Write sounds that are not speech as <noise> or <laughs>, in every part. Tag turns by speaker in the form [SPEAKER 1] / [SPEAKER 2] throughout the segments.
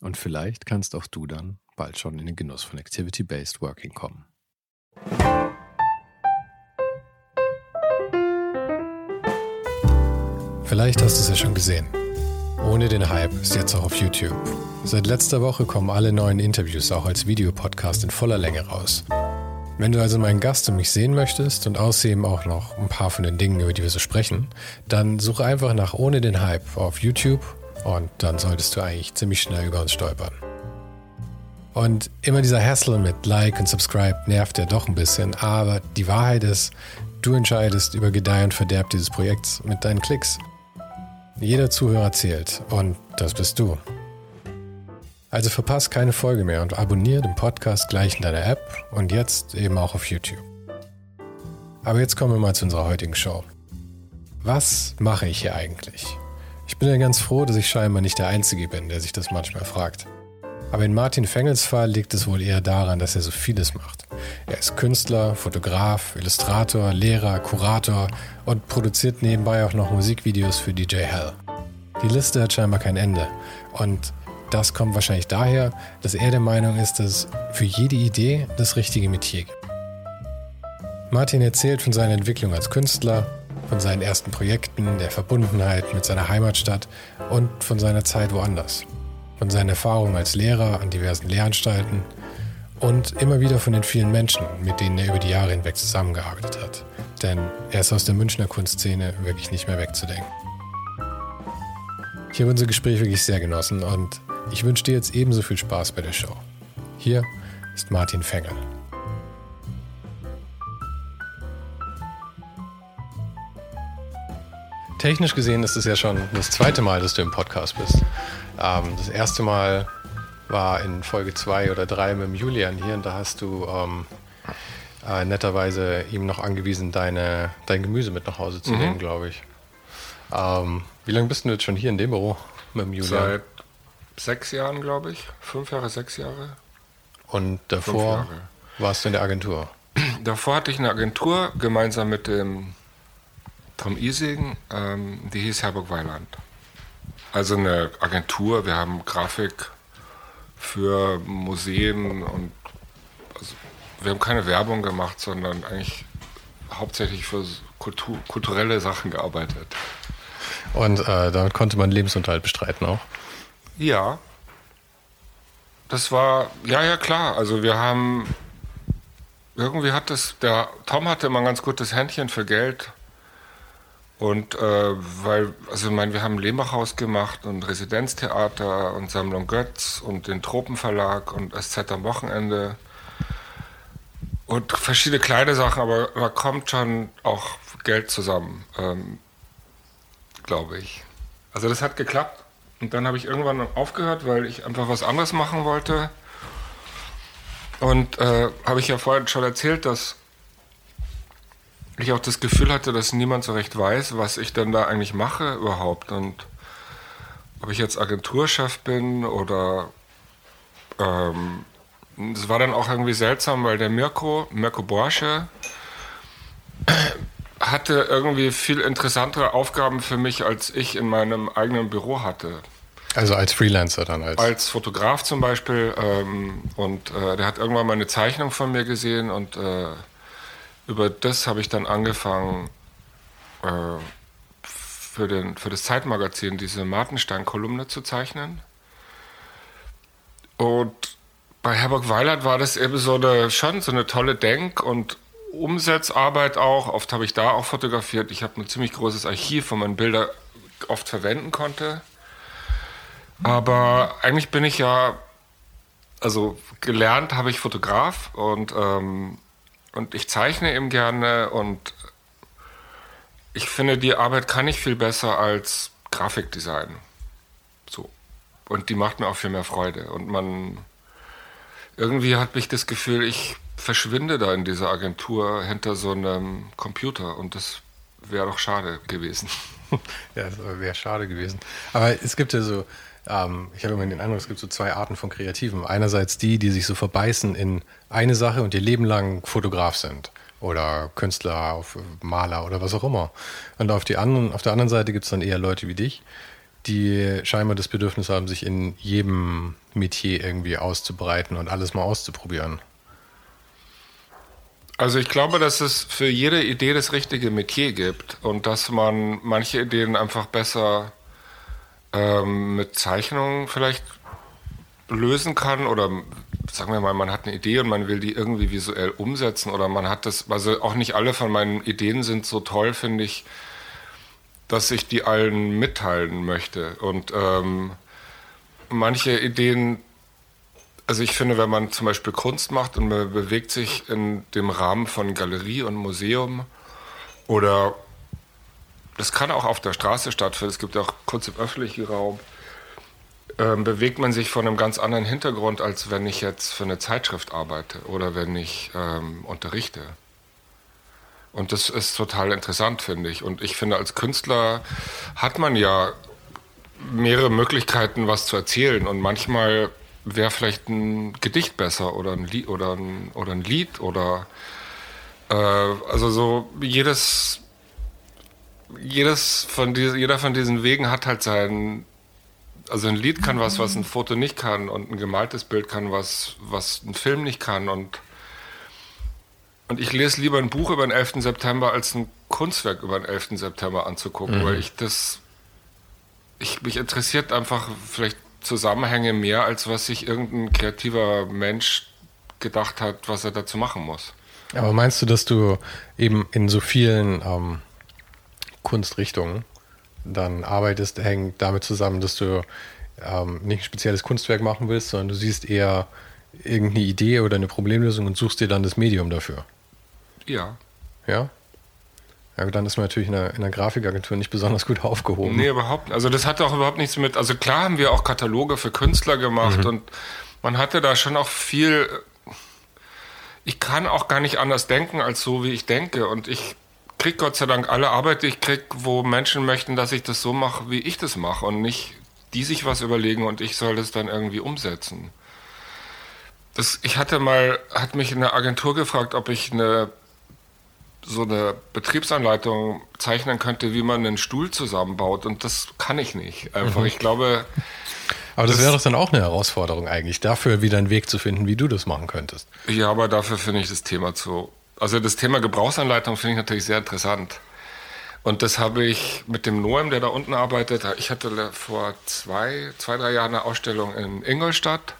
[SPEAKER 1] Und vielleicht kannst auch du dann bald schon in den Genuss von Activity-Based Working kommen. Vielleicht hast du es ja schon gesehen. Ohne den Hype ist jetzt auch auf YouTube. Seit letzter Woche kommen alle neuen Interviews auch als Videopodcast in voller Länge raus. Wenn du also meinen Gast und mich sehen möchtest und außerdem auch noch ein paar von den Dingen, über die wir so sprechen, dann suche einfach nach Ohne den Hype auf YouTube und dann solltest du eigentlich ziemlich schnell über uns stolpern. Und immer dieser Hassle mit Like und Subscribe nervt ja doch ein bisschen, aber die Wahrheit ist, du entscheidest über Gedeih und Verderb dieses Projekts mit deinen Klicks. Jeder Zuhörer zählt und das bist du. Also verpasst keine Folge mehr und abonniere den Podcast gleich in deiner App und jetzt eben auch auf YouTube. Aber jetzt kommen wir mal zu unserer heutigen Show. Was mache ich hier eigentlich? Ich bin ja ganz froh, dass ich scheinbar nicht der Einzige bin, der sich das manchmal fragt. Aber in Martin Fengels Fall liegt es wohl eher daran, dass er so vieles macht. Er ist Künstler, Fotograf, Illustrator, Lehrer, Kurator und produziert nebenbei auch noch Musikvideos für DJ Hell. Die Liste hat scheinbar kein Ende. Und das kommt wahrscheinlich daher, dass er der Meinung ist, dass für jede Idee das richtige Metier gibt. Martin erzählt von seiner Entwicklung als Künstler, von seinen ersten Projekten, der Verbundenheit mit seiner Heimatstadt und von seiner Zeit woanders. Von seinen Erfahrungen als Lehrer an diversen Lehranstalten und immer wieder von den vielen Menschen, mit denen er über die Jahre hinweg zusammengearbeitet hat. Denn er ist aus der Münchner Kunstszene wirklich nicht mehr wegzudenken. Ich habe unser Gespräch wirklich sehr genossen und ich wünsche dir jetzt ebenso viel Spaß bei der Show. Hier ist Martin Fengel. Technisch gesehen ist es ja schon das zweite Mal, dass du im Podcast bist. Ähm, das erste Mal war in Folge 2 oder 3 mit dem Julian hier und da hast du ähm, äh, netterweise ihm noch angewiesen, deine, dein Gemüse mit nach Hause zu mhm. nehmen, glaube ich. Ähm, wie lange bist du jetzt schon hier in dem Büro mit dem Julian?
[SPEAKER 2] Seit sechs Jahren, glaube ich. Fünf Jahre, sechs Jahre.
[SPEAKER 1] Und davor warst du in der Agentur?
[SPEAKER 2] Davor hatte ich eine Agentur gemeinsam mit dem Tom Ising, ähm, die hieß Herburg Weiland. Also eine Agentur, wir haben Grafik für Museen und also wir haben keine Werbung gemacht, sondern eigentlich hauptsächlich für Kultur, kulturelle Sachen gearbeitet.
[SPEAKER 1] Und äh, damit konnte man Lebensunterhalt bestreiten auch?
[SPEAKER 2] Ja. Das war, ja, ja, klar. Also wir haben, irgendwie hat das, der Tom hatte immer ein ganz gutes Händchen für Geld. Und äh, weil, also ich meine, wir haben Lehmachhaus gemacht und Residenztheater und Sammlung Götz und den Tropenverlag und SZ am Wochenende und verschiedene kleine Sachen, aber da kommt schon auch Geld zusammen, ähm, glaube ich. Also das hat geklappt. Und dann habe ich irgendwann aufgehört, weil ich einfach was anderes machen wollte. Und äh, habe ich ja vorhin schon erzählt, dass ich auch das Gefühl hatte, dass niemand so recht weiß, was ich denn da eigentlich mache überhaupt. Und ob ich jetzt Agenturchef bin oder ähm, es war dann auch irgendwie seltsam, weil der Mirko, Mirko Borsche, hatte irgendwie viel interessantere Aufgaben für mich, als ich in meinem eigenen Büro hatte.
[SPEAKER 1] Also als Freelancer dann als?
[SPEAKER 2] Als Fotograf zum Beispiel. Ähm, und äh, der hat irgendwann mal eine Zeichnung von mir gesehen und äh, über das habe ich dann angefangen, äh, für, den, für das Zeitmagazin diese Martenstein-Kolumne zu zeichnen. Und bei Herburg Weilert war das eben so eine, schon so eine tolle Denk- und Umsetzarbeit auch. Oft habe ich da auch fotografiert. Ich habe ein ziemlich großes Archiv, wo man Bilder oft verwenden konnte. Aber eigentlich bin ich ja, also gelernt habe ich Fotograf und, ähm, und ich zeichne eben gerne und ich finde, die Arbeit kann ich viel besser als Grafikdesign. So. Und die macht mir auch viel mehr Freude. Und man, irgendwie hat mich das Gefühl, ich verschwinde da in dieser Agentur hinter so einem Computer und das wäre doch schade gewesen. <laughs>
[SPEAKER 1] ja, das wäre schade gewesen. Aber es gibt ja so, ähm, ich habe immer den Eindruck, es gibt so zwei Arten von Kreativen. Einerseits die, die sich so verbeißen in eine Sache und ihr Leben lang Fotograf sind oder Künstler, Maler oder was auch immer. Und auf, die anderen, auf der anderen Seite gibt es dann eher Leute wie dich, die scheinbar das Bedürfnis haben, sich in jedem Metier irgendwie auszubreiten und alles mal auszuprobieren.
[SPEAKER 2] Also ich glaube, dass es für jede Idee das richtige Metier gibt und dass man manche Ideen einfach besser ähm, mit Zeichnungen vielleicht lösen kann oder sagen wir mal, man hat eine Idee und man will die irgendwie visuell umsetzen oder man hat das, also auch nicht alle von meinen Ideen sind so toll, finde ich, dass ich die allen mitteilen möchte. Und ähm, manche Ideen also ich finde, wenn man zum Beispiel Kunst macht und man bewegt sich in dem Rahmen von Galerie und Museum oder das kann auch auf der Straße stattfinden, es gibt auch Kunst im öffentlichen Raum, ähm, bewegt man sich von einem ganz anderen Hintergrund, als wenn ich jetzt für eine Zeitschrift arbeite oder wenn ich ähm, unterrichte. Und das ist total interessant, finde ich. Und ich finde, als Künstler hat man ja mehrere Möglichkeiten, was zu erzählen. Und manchmal wäre vielleicht ein Gedicht besser oder ein Lied oder ein, oder ein Lied oder äh, also so jedes jedes von diese, jeder von diesen Wegen hat halt seinen also ein Lied kann was, was ein Foto nicht kann und ein gemaltes Bild kann was, was ein Film nicht kann und und ich lese lieber ein Buch über den 11. September, als ein Kunstwerk über den 11. September anzugucken, mhm. weil ich das, ich, mich interessiert einfach vielleicht Zusammenhänge mehr, als was sich irgendein kreativer Mensch gedacht hat, was er dazu machen muss.
[SPEAKER 1] Aber meinst du, dass du eben in so vielen ähm, Kunstrichtungen dann arbeitest, hängt damit zusammen, dass du ähm, nicht ein spezielles Kunstwerk machen willst, sondern du siehst eher irgendeine Idee oder eine Problemlösung und suchst dir dann das Medium dafür?
[SPEAKER 2] Ja.
[SPEAKER 1] Ja? Ja, dann ist man natürlich in der, in der Grafikagentur nicht besonders gut <laughs> aufgehoben.
[SPEAKER 2] Nee, überhaupt nicht. Also das hat auch überhaupt nichts mit, also klar haben wir auch Kataloge für Künstler gemacht mhm. und man hatte da schon auch viel, ich kann auch gar nicht anders denken als so, wie ich denke und ich kriege Gott sei Dank alle Arbeit, die ich kriege, wo Menschen möchten, dass ich das so mache, wie ich das mache und nicht die sich was überlegen und ich soll das dann irgendwie umsetzen. Das, ich hatte mal, hat mich eine Agentur gefragt, ob ich eine so eine Betriebsanleitung zeichnen könnte, wie man einen Stuhl zusammenbaut. Und das kann ich nicht. Einfach, mhm. ich glaube.
[SPEAKER 1] Aber das, das wäre doch dann auch eine Herausforderung eigentlich, dafür wieder einen Weg zu finden, wie du das machen könntest.
[SPEAKER 2] Ja, aber dafür finde ich das Thema zu. Also das Thema Gebrauchsanleitung finde ich natürlich sehr interessant. Und das habe ich mit dem Noem, der da unten arbeitet. Ich hatte vor zwei, zwei, drei Jahren eine Ausstellung in Ingolstadt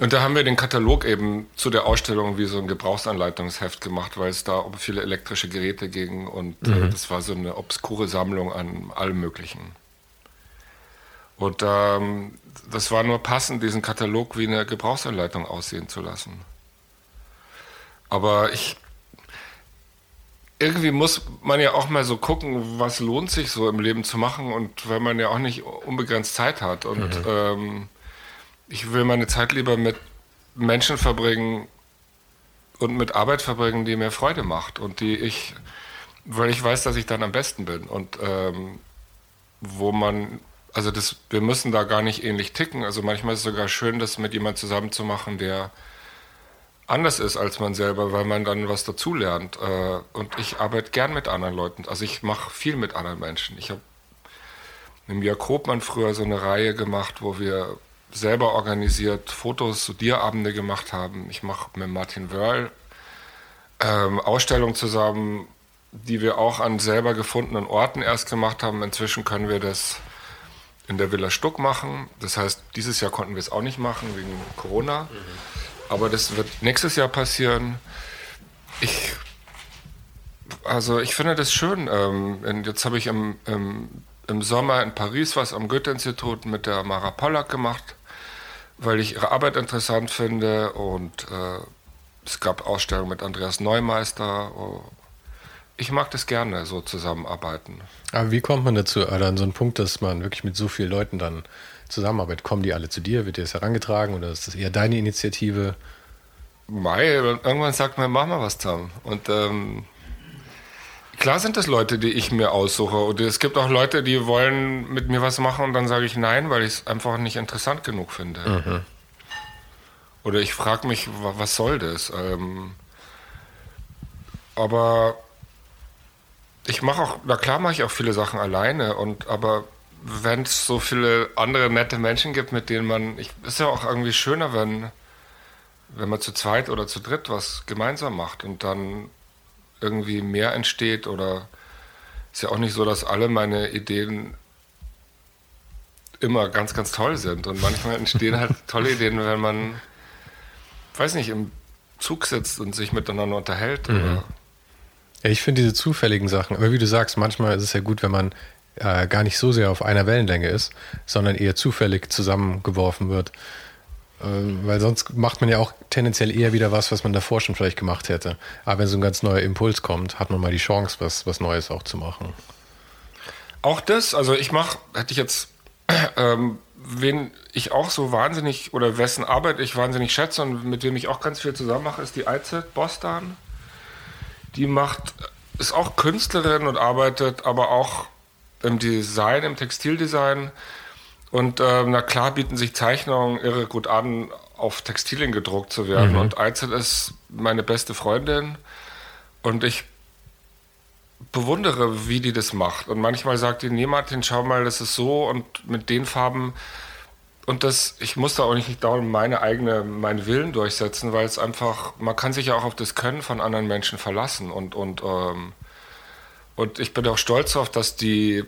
[SPEAKER 2] und da haben wir den Katalog eben zu der Ausstellung wie so ein Gebrauchsanleitungsheft gemacht, weil es da um viele elektrische Geräte ging und äh, mhm. äh, das war so eine obskure Sammlung an allem Möglichen. Und ähm, das war nur passend, diesen Katalog wie eine Gebrauchsanleitung aussehen zu lassen. Aber ich irgendwie muss man ja auch mal so gucken, was lohnt sich so im Leben zu machen und weil man ja auch nicht unbegrenzt Zeit hat und mhm. ähm, ich will meine Zeit lieber mit Menschen verbringen und mit Arbeit verbringen, die mir Freude macht und die ich, weil ich weiß, dass ich dann am besten bin und ähm, wo man, also das, wir müssen da gar nicht ähnlich ticken. Also manchmal ist es sogar schön, das mit jemandem zusammen zu machen, der anders ist als man selber, weil man dann was dazulernt. Äh, und ich arbeite gern mit anderen Leuten. Also ich mache viel mit anderen Menschen. Ich habe mit Mia Krobmann früher so eine Reihe gemacht, wo wir selber organisiert Fotos, Studierabende gemacht haben. Ich mache mit Martin Wörl ähm, Ausstellungen zusammen, die wir auch an selber gefundenen Orten erst gemacht haben. Inzwischen können wir das in der Villa Stuck machen. Das heißt, dieses Jahr konnten wir es auch nicht machen wegen Corona. Mhm. Aber das wird nächstes Jahr passieren. Ich, also ich finde das schön. Ähm, jetzt habe ich im, im, im, Sommer in Paris was am Goethe-Institut mit der Mara Pollack gemacht, weil ich ihre Arbeit interessant finde und äh, es gab Ausstellungen mit Andreas Neumeister. Ich mag das gerne, so zusammenarbeiten.
[SPEAKER 1] Aber wie kommt man dazu, an so einen Punkt, dass man wirklich mit so vielen Leuten dann zusammenarbeitet? Kommen die alle zu dir? Wird dir das herangetragen oder ist das eher deine Initiative?
[SPEAKER 2] Mai, irgendwann sagt man, mach mal was zusammen. Und ähm, klar sind das Leute, die ich mir aussuche. Und es gibt auch Leute, die wollen mit mir was machen und dann sage ich nein, weil ich es einfach nicht interessant genug finde. Mhm. Oder ich frage mich, was soll das? Ähm, aber ich mache auch, na klar mache ich auch viele Sachen alleine und aber wenn es so viele andere nette Menschen gibt, mit denen man, ich, ist ja auch irgendwie schöner, wenn, wenn man zu zweit oder zu dritt was gemeinsam macht und dann irgendwie mehr entsteht oder ist ja auch nicht so, dass alle meine Ideen immer ganz, ganz toll sind und manchmal entstehen halt <laughs> tolle Ideen, wenn man, weiß nicht, im Zug sitzt und sich miteinander unterhält. Mhm.
[SPEAKER 1] Ja, ich finde diese zufälligen Sachen, aber wie du sagst, manchmal ist es ja gut, wenn man äh, gar nicht so sehr auf einer Wellenlänge ist, sondern eher zufällig zusammengeworfen wird. Äh, weil sonst macht man ja auch tendenziell eher wieder was, was man davor schon vielleicht gemacht hätte. Aber wenn so ein ganz neuer Impuls kommt, hat man mal die Chance, was, was Neues auch zu machen.
[SPEAKER 2] Auch das, also ich mache, hätte ich jetzt, <clears throat> ähm, wen ich auch so wahnsinnig oder wessen Arbeit ich wahnsinnig schätze und mit dem ich auch ganz viel zusammen mache, ist die IZ Bostan. Die macht, ist auch Künstlerin und arbeitet aber auch im Design, im Textildesign. Und äh, na klar bieten sich Zeichnungen irre gut an, auf Textilien gedruckt zu werden. Mhm. Und Eizel ist meine beste Freundin und ich bewundere, wie die das macht. Und manchmal sagt die, nee Martin, schau mal, das ist so und mit den Farben. Und das, ich muss da auch nicht dauernd meine eigene, meinen Willen durchsetzen, weil es einfach, man kann sich ja auch auf das Können von anderen Menschen verlassen und, und ähm, und ich bin auch stolz darauf, dass die,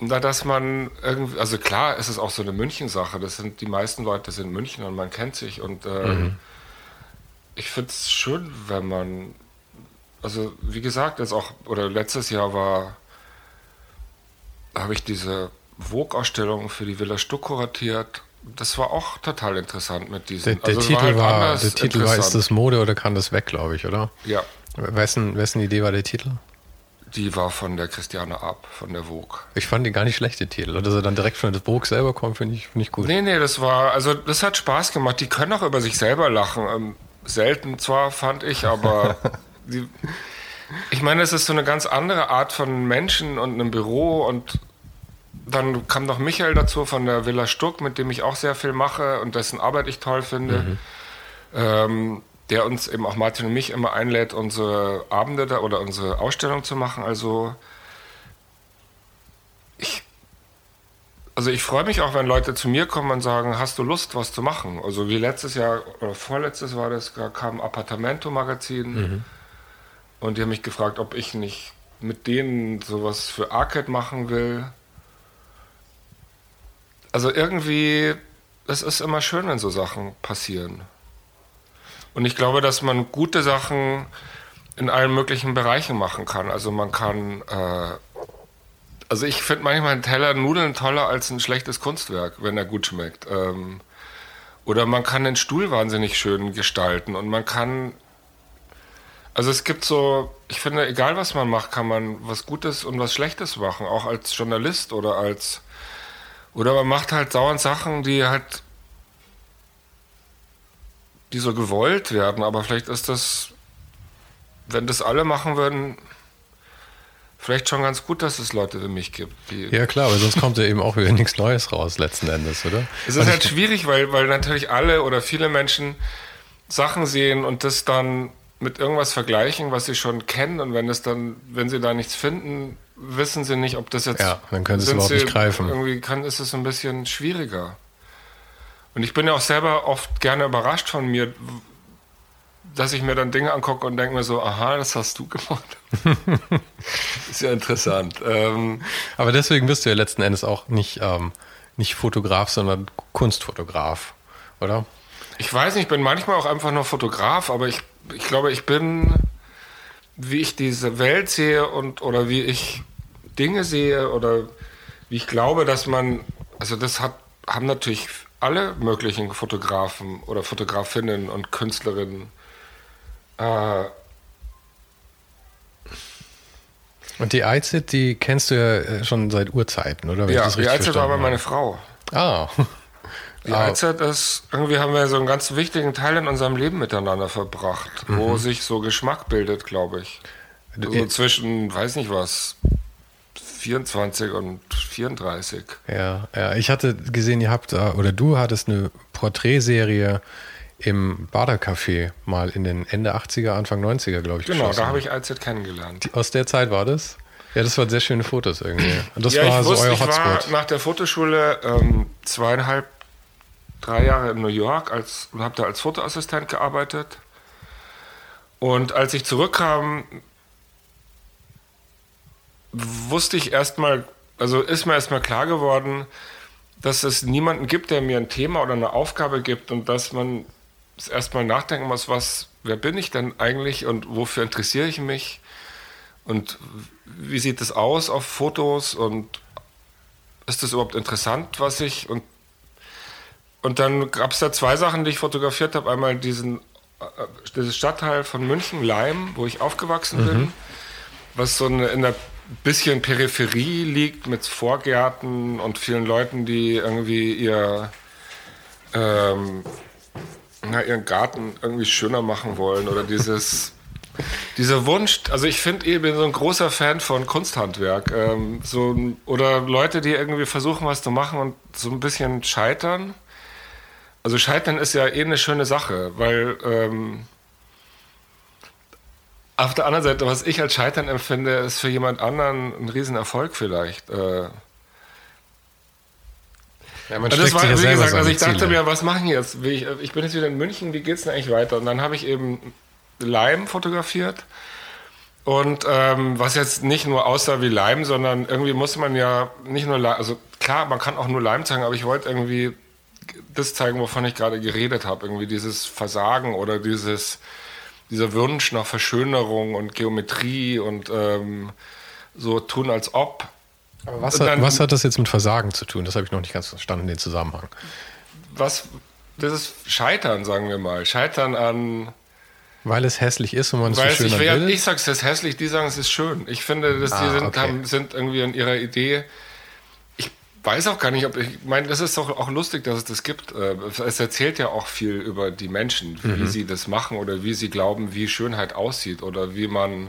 [SPEAKER 2] na, dass man irgendwie, also klar ist es auch so eine München-Sache. Das sind die meisten Leute sind München und man kennt sich. Und äh, mhm. ich finde es schön, wenn man, also wie gesagt, jetzt auch, oder letztes Jahr war, habe ich diese Vogue-Ausstellung für die Villa Stuck kuratiert. Das war auch total interessant mit diesen.
[SPEAKER 1] Der, der also Titel, war, halt der Titel war Ist das Mode oder kann das weg, glaube ich, oder?
[SPEAKER 2] Ja,
[SPEAKER 1] Wessen, wessen Idee war der Titel?
[SPEAKER 2] Die war von der Christiane Ab, von der Vogue.
[SPEAKER 1] Ich fand die gar nicht schlecht, der Titel. Und dass er dann direkt von der Vogue selber kommt, finde ich, find ich gut.
[SPEAKER 2] Nee, nee, das war, also das hat Spaß gemacht. Die können auch über sich selber lachen. Ähm, selten zwar, fand ich, aber <laughs> die, ich meine, es ist so eine ganz andere Art von Menschen und einem Büro und dann kam noch Michael dazu von der Villa Stuck, mit dem ich auch sehr viel mache und dessen Arbeit ich toll finde. Mhm. Ähm, der uns eben auch Martin und mich immer einlädt, unsere Abende da oder unsere Ausstellung zu machen. Also ich, also ich freue mich auch, wenn Leute zu mir kommen und sagen, hast du Lust, was zu machen? Also wie letztes Jahr oder vorletztes war das, kam Appartamento Magazin mhm. und die haben mich gefragt, ob ich nicht mit denen sowas für Arcade machen will. Also irgendwie, es ist immer schön, wenn so Sachen passieren. Und ich glaube, dass man gute Sachen in allen möglichen Bereichen machen kann. Also man kann, äh, also ich finde manchmal einen Teller Nudeln toller als ein schlechtes Kunstwerk, wenn er gut schmeckt. Ähm, oder man kann den Stuhl wahnsinnig schön gestalten und man kann, also es gibt so, ich finde, egal was man macht, kann man was Gutes und was Schlechtes machen, auch als Journalist oder als, oder man macht halt dauernd Sachen, die halt die so gewollt werden, aber vielleicht ist das, wenn das alle machen würden, vielleicht schon ganz gut, dass es Leute wie mich gibt.
[SPEAKER 1] ja klar, aber sonst kommt ja eben auch wieder <laughs> nichts Neues raus letzten Endes, oder?
[SPEAKER 2] Es ist halt schwierig, weil, weil natürlich alle oder viele Menschen Sachen sehen und das dann mit irgendwas vergleichen, was sie schon kennen und wenn es dann, wenn sie da nichts finden, wissen sie nicht, ob das jetzt.
[SPEAKER 1] Ja, dann können sie es überhaupt nicht greifen.
[SPEAKER 2] Irgendwie kann, ist es ein bisschen schwieriger. Und ich bin ja auch selber oft gerne überrascht von mir, dass ich mir dann Dinge angucke und denke mir so, aha, das hast du gemacht. <laughs> ist ja interessant. Ähm,
[SPEAKER 1] Aber deswegen bist du ja letzten Endes auch nicht, ähm, nicht Fotograf, sondern Kunstfotograf, oder?
[SPEAKER 2] Ich weiß nicht, ich bin manchmal auch einfach nur Fotograf, aber ich, ich glaube, ich bin, wie ich diese Welt sehe und oder wie ich Dinge sehe oder wie ich glaube, dass man, also das hat, haben natürlich alle möglichen Fotografen oder Fotografinnen und Künstlerinnen. Äh,
[SPEAKER 1] und die IZIT, die kennst du ja äh, schon seit Urzeiten, oder?
[SPEAKER 2] Wenn ja, die IZIT war aber meine Frau.
[SPEAKER 1] Ah. <laughs>
[SPEAKER 2] Die ah. IZIT ist, irgendwie haben wir so einen ganz wichtigen Teil in unserem Leben miteinander verbracht, mhm. wo sich so Geschmack bildet, glaube ich. So zwischen, weiß nicht was, 24 und 34.
[SPEAKER 1] Ja, ja, ich hatte gesehen, ihr habt, äh, oder du hattest eine Porträtserie im Badercafé mal in den Ende 80er, Anfang 90er, glaube ich.
[SPEAKER 2] Genau, da habe ich AZ kennengelernt.
[SPEAKER 1] Aus der Zeit war das? Ja, das waren sehr schöne Fotos irgendwie. Und das
[SPEAKER 2] ja,
[SPEAKER 1] war
[SPEAKER 2] so wusste, euer Hotspot. Ich war nach der Fotoschule ähm, zweieinhalb, drei Jahre in New York als, und habe da als Fotoassistent gearbeitet. Und als ich zurückkam, wusste ich erstmal, also ist mir erstmal klar geworden, dass es niemanden gibt, der mir ein Thema oder eine Aufgabe gibt und dass man erstmal nachdenken muss, was, wer bin ich denn eigentlich und wofür interessiere ich mich und wie sieht es aus auf Fotos und ist das überhaupt interessant, was ich und und dann gab es da zwei Sachen, die ich fotografiert habe. Einmal diesen äh, dieses Stadtteil von München, Leim, wo ich aufgewachsen bin, mhm. was so eine, in der bisschen Peripherie liegt mit Vorgärten und vielen Leuten, die irgendwie ihr, ähm, na, ihren Garten irgendwie schöner machen wollen oder dieses <laughs> dieser Wunsch, also ich finde, ich bin so ein großer Fan von Kunsthandwerk. Ähm, so, oder Leute, die irgendwie versuchen, was zu machen und so ein bisschen scheitern. Also scheitern ist ja eh eine schöne Sache, weil ähm, auf der anderen Seite, was ich als Scheitern empfinde, ist für jemand anderen ein Riesenerfolg vielleicht. Äh. Ja, man das war, wie gesagt, also ich dachte mir, was machen jetzt? Ich, ich, bin jetzt wieder in München, wie geht es denn eigentlich weiter? Und dann habe ich eben Leim fotografiert. Und ähm, was jetzt nicht nur aussah wie Leim, sondern irgendwie muss man ja nicht nur Leim, also klar, man kann auch nur Leim zeigen, aber ich wollte irgendwie das zeigen, wovon ich gerade geredet habe. Irgendwie dieses Versagen oder dieses dieser Wunsch nach Verschönerung und Geometrie und ähm, so tun als ob.
[SPEAKER 1] Aber was, dann, hat, was hat das jetzt mit Versagen zu tun? Das habe ich noch nicht ganz verstanden, den Zusammenhang.
[SPEAKER 2] Was, das ist Scheitern, sagen wir mal. Scheitern an.
[SPEAKER 1] Weil es hässlich ist und man es
[SPEAKER 2] verschönern ich, will? Ich sage es ist hässlich, die sagen es ist schön. Ich finde, dass ah, die sind, okay. haben, sind irgendwie in ihrer Idee weiß auch gar nicht, ob ich meine, das ist doch auch lustig, dass es das gibt. Äh, es erzählt ja auch viel über die Menschen, wie mhm. sie das machen oder wie sie glauben, wie Schönheit aussieht oder wie man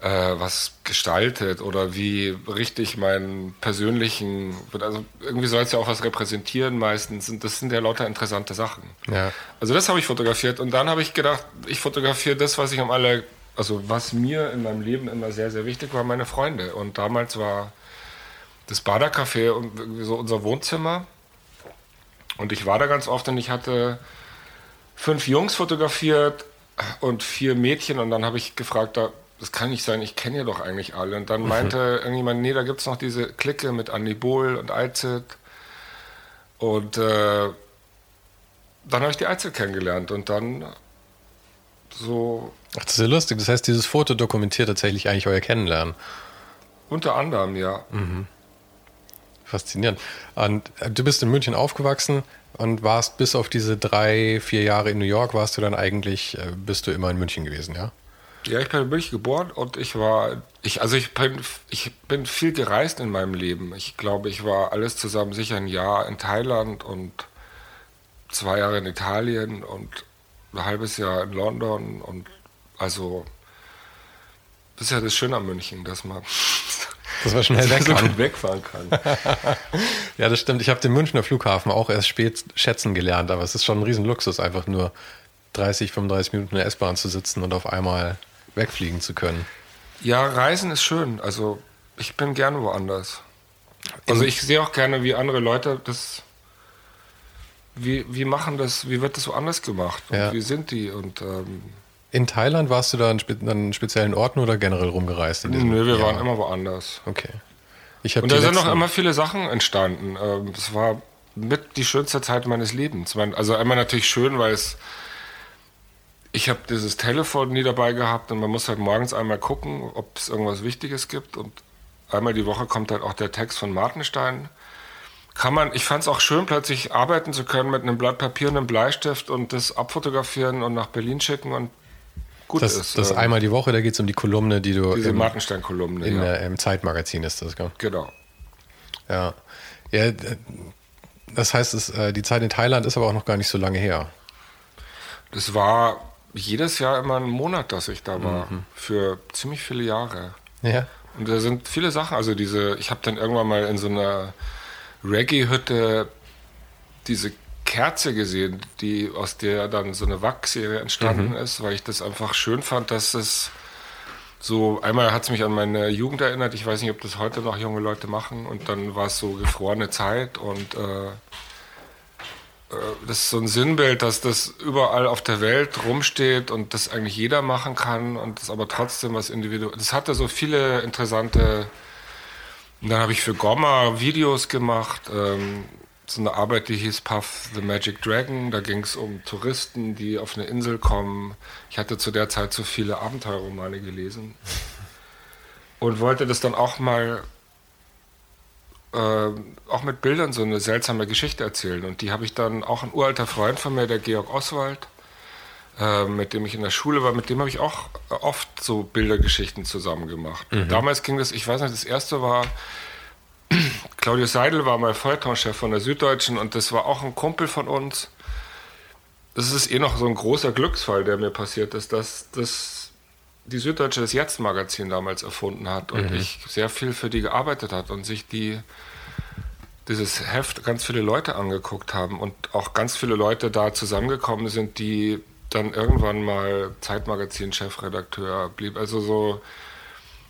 [SPEAKER 2] äh, was gestaltet oder wie richtig meinen persönlichen, also irgendwie soll es ja auch was repräsentieren meistens und das sind ja lauter interessante Sachen.
[SPEAKER 1] Ja.
[SPEAKER 2] Also das habe ich fotografiert und dann habe ich gedacht, ich fotografiere das, was ich am aller, also was mir in meinem Leben immer sehr, sehr wichtig war, meine Freunde und damals war das Badercafé und so unser Wohnzimmer. Und ich war da ganz oft und ich hatte fünf Jungs fotografiert und vier Mädchen. Und dann habe ich gefragt, das kann nicht sein, ich kenne ja doch eigentlich alle. Und dann mhm. meinte mhm. irgendjemand, nee, da gibt es noch diese Clique mit Andy Bohl und Eizit. Und äh, dann habe ich die Eizit kennengelernt und dann so.
[SPEAKER 1] Ach, das ist ja lustig. Das heißt, dieses Foto dokumentiert tatsächlich eigentlich euer Kennenlernen.
[SPEAKER 2] Unter anderem, ja.
[SPEAKER 1] Mhm. Faszinierend. Und äh, du bist in München aufgewachsen und warst bis auf diese drei, vier Jahre in New York, warst du dann eigentlich, äh, bist du immer in München gewesen, ja?
[SPEAKER 2] Ja, ich bin in München geboren und ich war, ich, also ich bin, ich bin viel gereist in meinem Leben. Ich glaube, ich war alles zusammen sicher ein Jahr in Thailand und zwei Jahre in Italien und ein halbes Jahr in London und also das ist ja das Schöne an München, dass man
[SPEAKER 1] dass man schnell weg
[SPEAKER 2] kann. wegfahren kann. <laughs>
[SPEAKER 1] ja, das stimmt. Ich habe den Münchner Flughafen auch erst spät schätzen gelernt, aber es ist schon ein Riesenluxus, einfach nur 30, 35 Minuten in der S-Bahn zu sitzen und auf einmal wegfliegen zu können.
[SPEAKER 2] Ja, Reisen ist schön. Also ich bin gerne woanders. Also ich sehe auch gerne, wie andere Leute das, wie, wie machen das, wie wird das so anders gemacht? Und
[SPEAKER 1] Ja.
[SPEAKER 2] wie sind die? Und ähm,
[SPEAKER 1] In Thailand warst du da an, an speziellen Orten oder generell rumgereist? in diesem
[SPEAKER 2] nö, wir
[SPEAKER 1] Jahr?
[SPEAKER 2] waren immer woanders.
[SPEAKER 1] Okay.
[SPEAKER 2] Und da sind noch immer viele Sachen entstanden. Ähm, Das war mit die schönste Zeit meines Lebens. Also einmal natürlich schön, weil es ich habe dieses Telefon nie dabei gehabt und man muss halt morgens einmal gucken, ob es irgendwas Wichtiges gibt und einmal die Woche kommt halt auch der Text von Martenstein. Kann man, ich fand es auch schön, plötzlich arbeiten zu können mit einem Blatt Papier und einem Bleistift und das abfotografieren und nach Berlin schicken und gut
[SPEAKER 1] Das,
[SPEAKER 2] ist.
[SPEAKER 1] das
[SPEAKER 2] Ähm,
[SPEAKER 1] einmal die Woche, da geht es um die Kolumne, die du
[SPEAKER 2] diese
[SPEAKER 1] in,
[SPEAKER 2] ja.
[SPEAKER 1] äh, im Zeitmagazin ist das, gell?
[SPEAKER 2] Genau.
[SPEAKER 1] Ja. ja das heißt, es, äh, die Zeit in Thailand ist aber auch noch gar nicht so lange her.
[SPEAKER 2] Das war jedes Jahr immer ein Monat, dass ich da war.
[SPEAKER 1] Mhm.
[SPEAKER 2] Für ziemlich viele Jahre.
[SPEAKER 1] Ja.
[SPEAKER 2] Und da sind viele Sachen. Also diese, ich habe dann irgendwann mal in so einer Reggae-Hütte diese Kerze gesehen, die aus der dann so eine Wachsserie entstanden ist, weil ich das einfach schön fand, dass es so, einmal hat es mich an meine Jugend erinnert, ich weiß nicht, ob das heute noch junge Leute machen und dann war es so gefrorene Zeit und äh, das ist so ein Sinnbild, dass das überall auf der Welt rumsteht und das eigentlich jeder machen kann und das aber trotzdem was individuell. Das hatte so viele interessante. Und dann habe ich für Gomma Videos gemacht. Ähm, so eine Arbeit, die hieß Puff the Magic Dragon. Da ging es um Touristen, die auf eine Insel kommen. Ich hatte zu der Zeit so viele Abenteuerromane gelesen <laughs> und wollte das dann auch mal äh, auch mit Bildern so eine seltsame Geschichte erzählen. Und die habe ich dann auch ein uralter Freund von mir, der Georg Oswald, äh, mit dem ich in der Schule war, mit dem habe ich auch oft so Bildergeschichten zusammen gemacht. Damals ging das, ich weiß nicht, das erste war, Claudius Seidel war mal Feuilletonchef von der Süddeutschen und das war auch ein Kumpel von uns. Das ist eh noch so ein großer Glücksfall, der mir passiert ist, dass das die Süddeutsche das Jetzt-Magazin damals erfunden hat und ich sehr viel für die gearbeitet hat und sich die dieses Heft ganz viele Leute angeguckt haben und auch ganz viele Leute da zusammengekommen sind, die dann irgendwann mal Zeitmagazin-Chefredakteur blieb. Also so,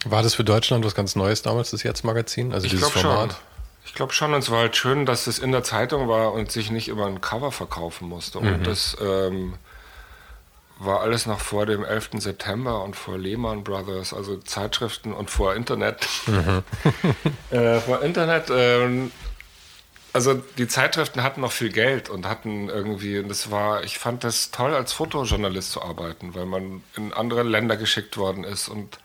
[SPEAKER 1] War das für Deutschland was ganz Neues damals, das Jetzt-Magazin? Also
[SPEAKER 2] ich
[SPEAKER 1] dieses
[SPEAKER 2] glaube schon.
[SPEAKER 1] Format?
[SPEAKER 2] Ich glaube schon, und es war halt schön, dass es in der Zeitung war und sich nicht über ein Cover verkaufen musste. Und das ähm, war alles noch vor dem 11. September und vor Lehman Brothers, also Zeitschriften und vor Internet. <laughs> <laughs> äh, vor Internet, ähm, also die Zeitschriften hatten noch viel Geld und hatten irgendwie, und das war, ich fand das toll, als Fotojournalist zu arbeiten, weil man in andere Länder geschickt worden ist und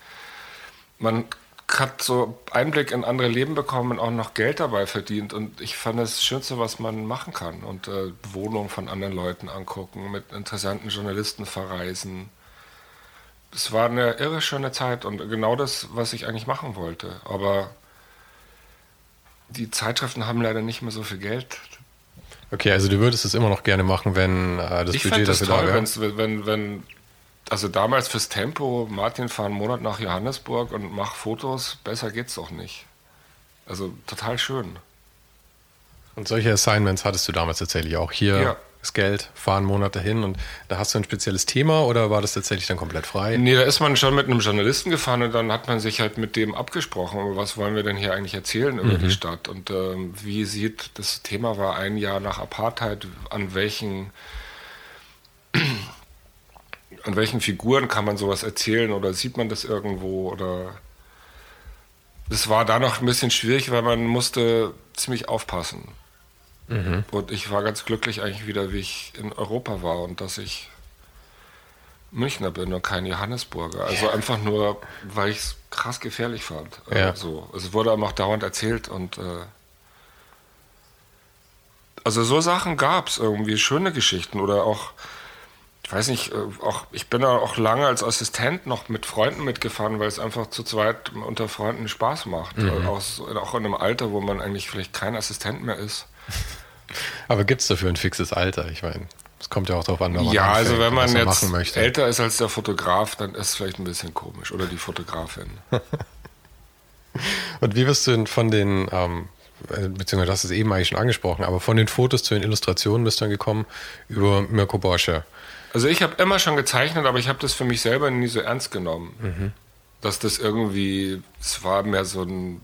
[SPEAKER 2] man hat so Einblick in andere Leben bekommen und auch noch Geld dabei verdient. Und ich fand das Schönste, was man machen kann. Und äh, Wohnungen von anderen Leuten angucken, mit interessanten Journalisten verreisen. Es war eine irre schöne Zeit und genau das, was ich eigentlich machen wollte. Aber die Zeitschriften haben leider nicht mehr so viel Geld.
[SPEAKER 1] Okay, also du würdest es immer noch gerne machen, wenn äh, das
[SPEAKER 2] ich
[SPEAKER 1] Budget
[SPEAKER 2] das
[SPEAKER 1] dafür da
[SPEAKER 2] toll,
[SPEAKER 1] wäre.
[SPEAKER 2] wenn's, wenn, wenn, also damals fürs Tempo, Martin fahr einen Monat nach Johannesburg und mach Fotos, besser geht's doch nicht. Also total schön.
[SPEAKER 1] Und solche Assignments hattest du damals tatsächlich auch. Hier
[SPEAKER 2] Ja.
[SPEAKER 1] ist Geld, fahren Monate hin und da hast du ein spezielles Thema oder war das tatsächlich dann komplett frei?
[SPEAKER 2] Nee, da ist man schon mit einem Journalisten gefahren und dann hat man sich halt mit dem abgesprochen, was wollen wir denn hier eigentlich erzählen über die Stadt und ähm, wie sieht, das Thema war ein Jahr nach Apartheid, an welchen an welchen Figuren kann man sowas erzählen oder sieht man das irgendwo oder das war da noch ein bisschen schwierig, weil man musste ziemlich aufpassen. Und ich war ganz glücklich eigentlich wieder, wie ich in Europa war und dass ich Münchner bin und kein Johannesburger. Also einfach nur, weil ich es krass gefährlich fand. Äh,
[SPEAKER 1] Ja.
[SPEAKER 2] so. Es wurde einem auch dauernd erzählt und äh, also so Sachen gab es irgendwie, schöne Geschichten oder auch, ich weiß nicht, äh, auch ich bin da auch lange als Assistent noch mit Freunden mitgefahren, weil es einfach zu zweit unter Freunden Spaß macht. Äh, Auch, auch in einem Alter, wo man eigentlich vielleicht kein Assistent mehr ist. <laughs>
[SPEAKER 1] Aber gibt es dafür ein fixes Alter? Ich meine, es kommt ja auch darauf an, wenn man
[SPEAKER 2] Ja,
[SPEAKER 1] anfängt
[SPEAKER 2] also wenn man
[SPEAKER 1] man
[SPEAKER 2] jetzt älter ist als der Fotograf, dann ist es vielleicht ein bisschen komisch. Oder die Fotografin. <laughs>
[SPEAKER 1] Und wie bist du denn von den, ähm, äh, beziehungsweise hast es eben eigentlich schon angesprochen, aber von den Fotos zu den Illustrationen bist du dann gekommen über Mirko Borsche.
[SPEAKER 2] Also ich habe immer schon gezeichnet, aber ich habe das für mich selber nie so ernst genommen. Dass das irgendwie, es war mehr so ein,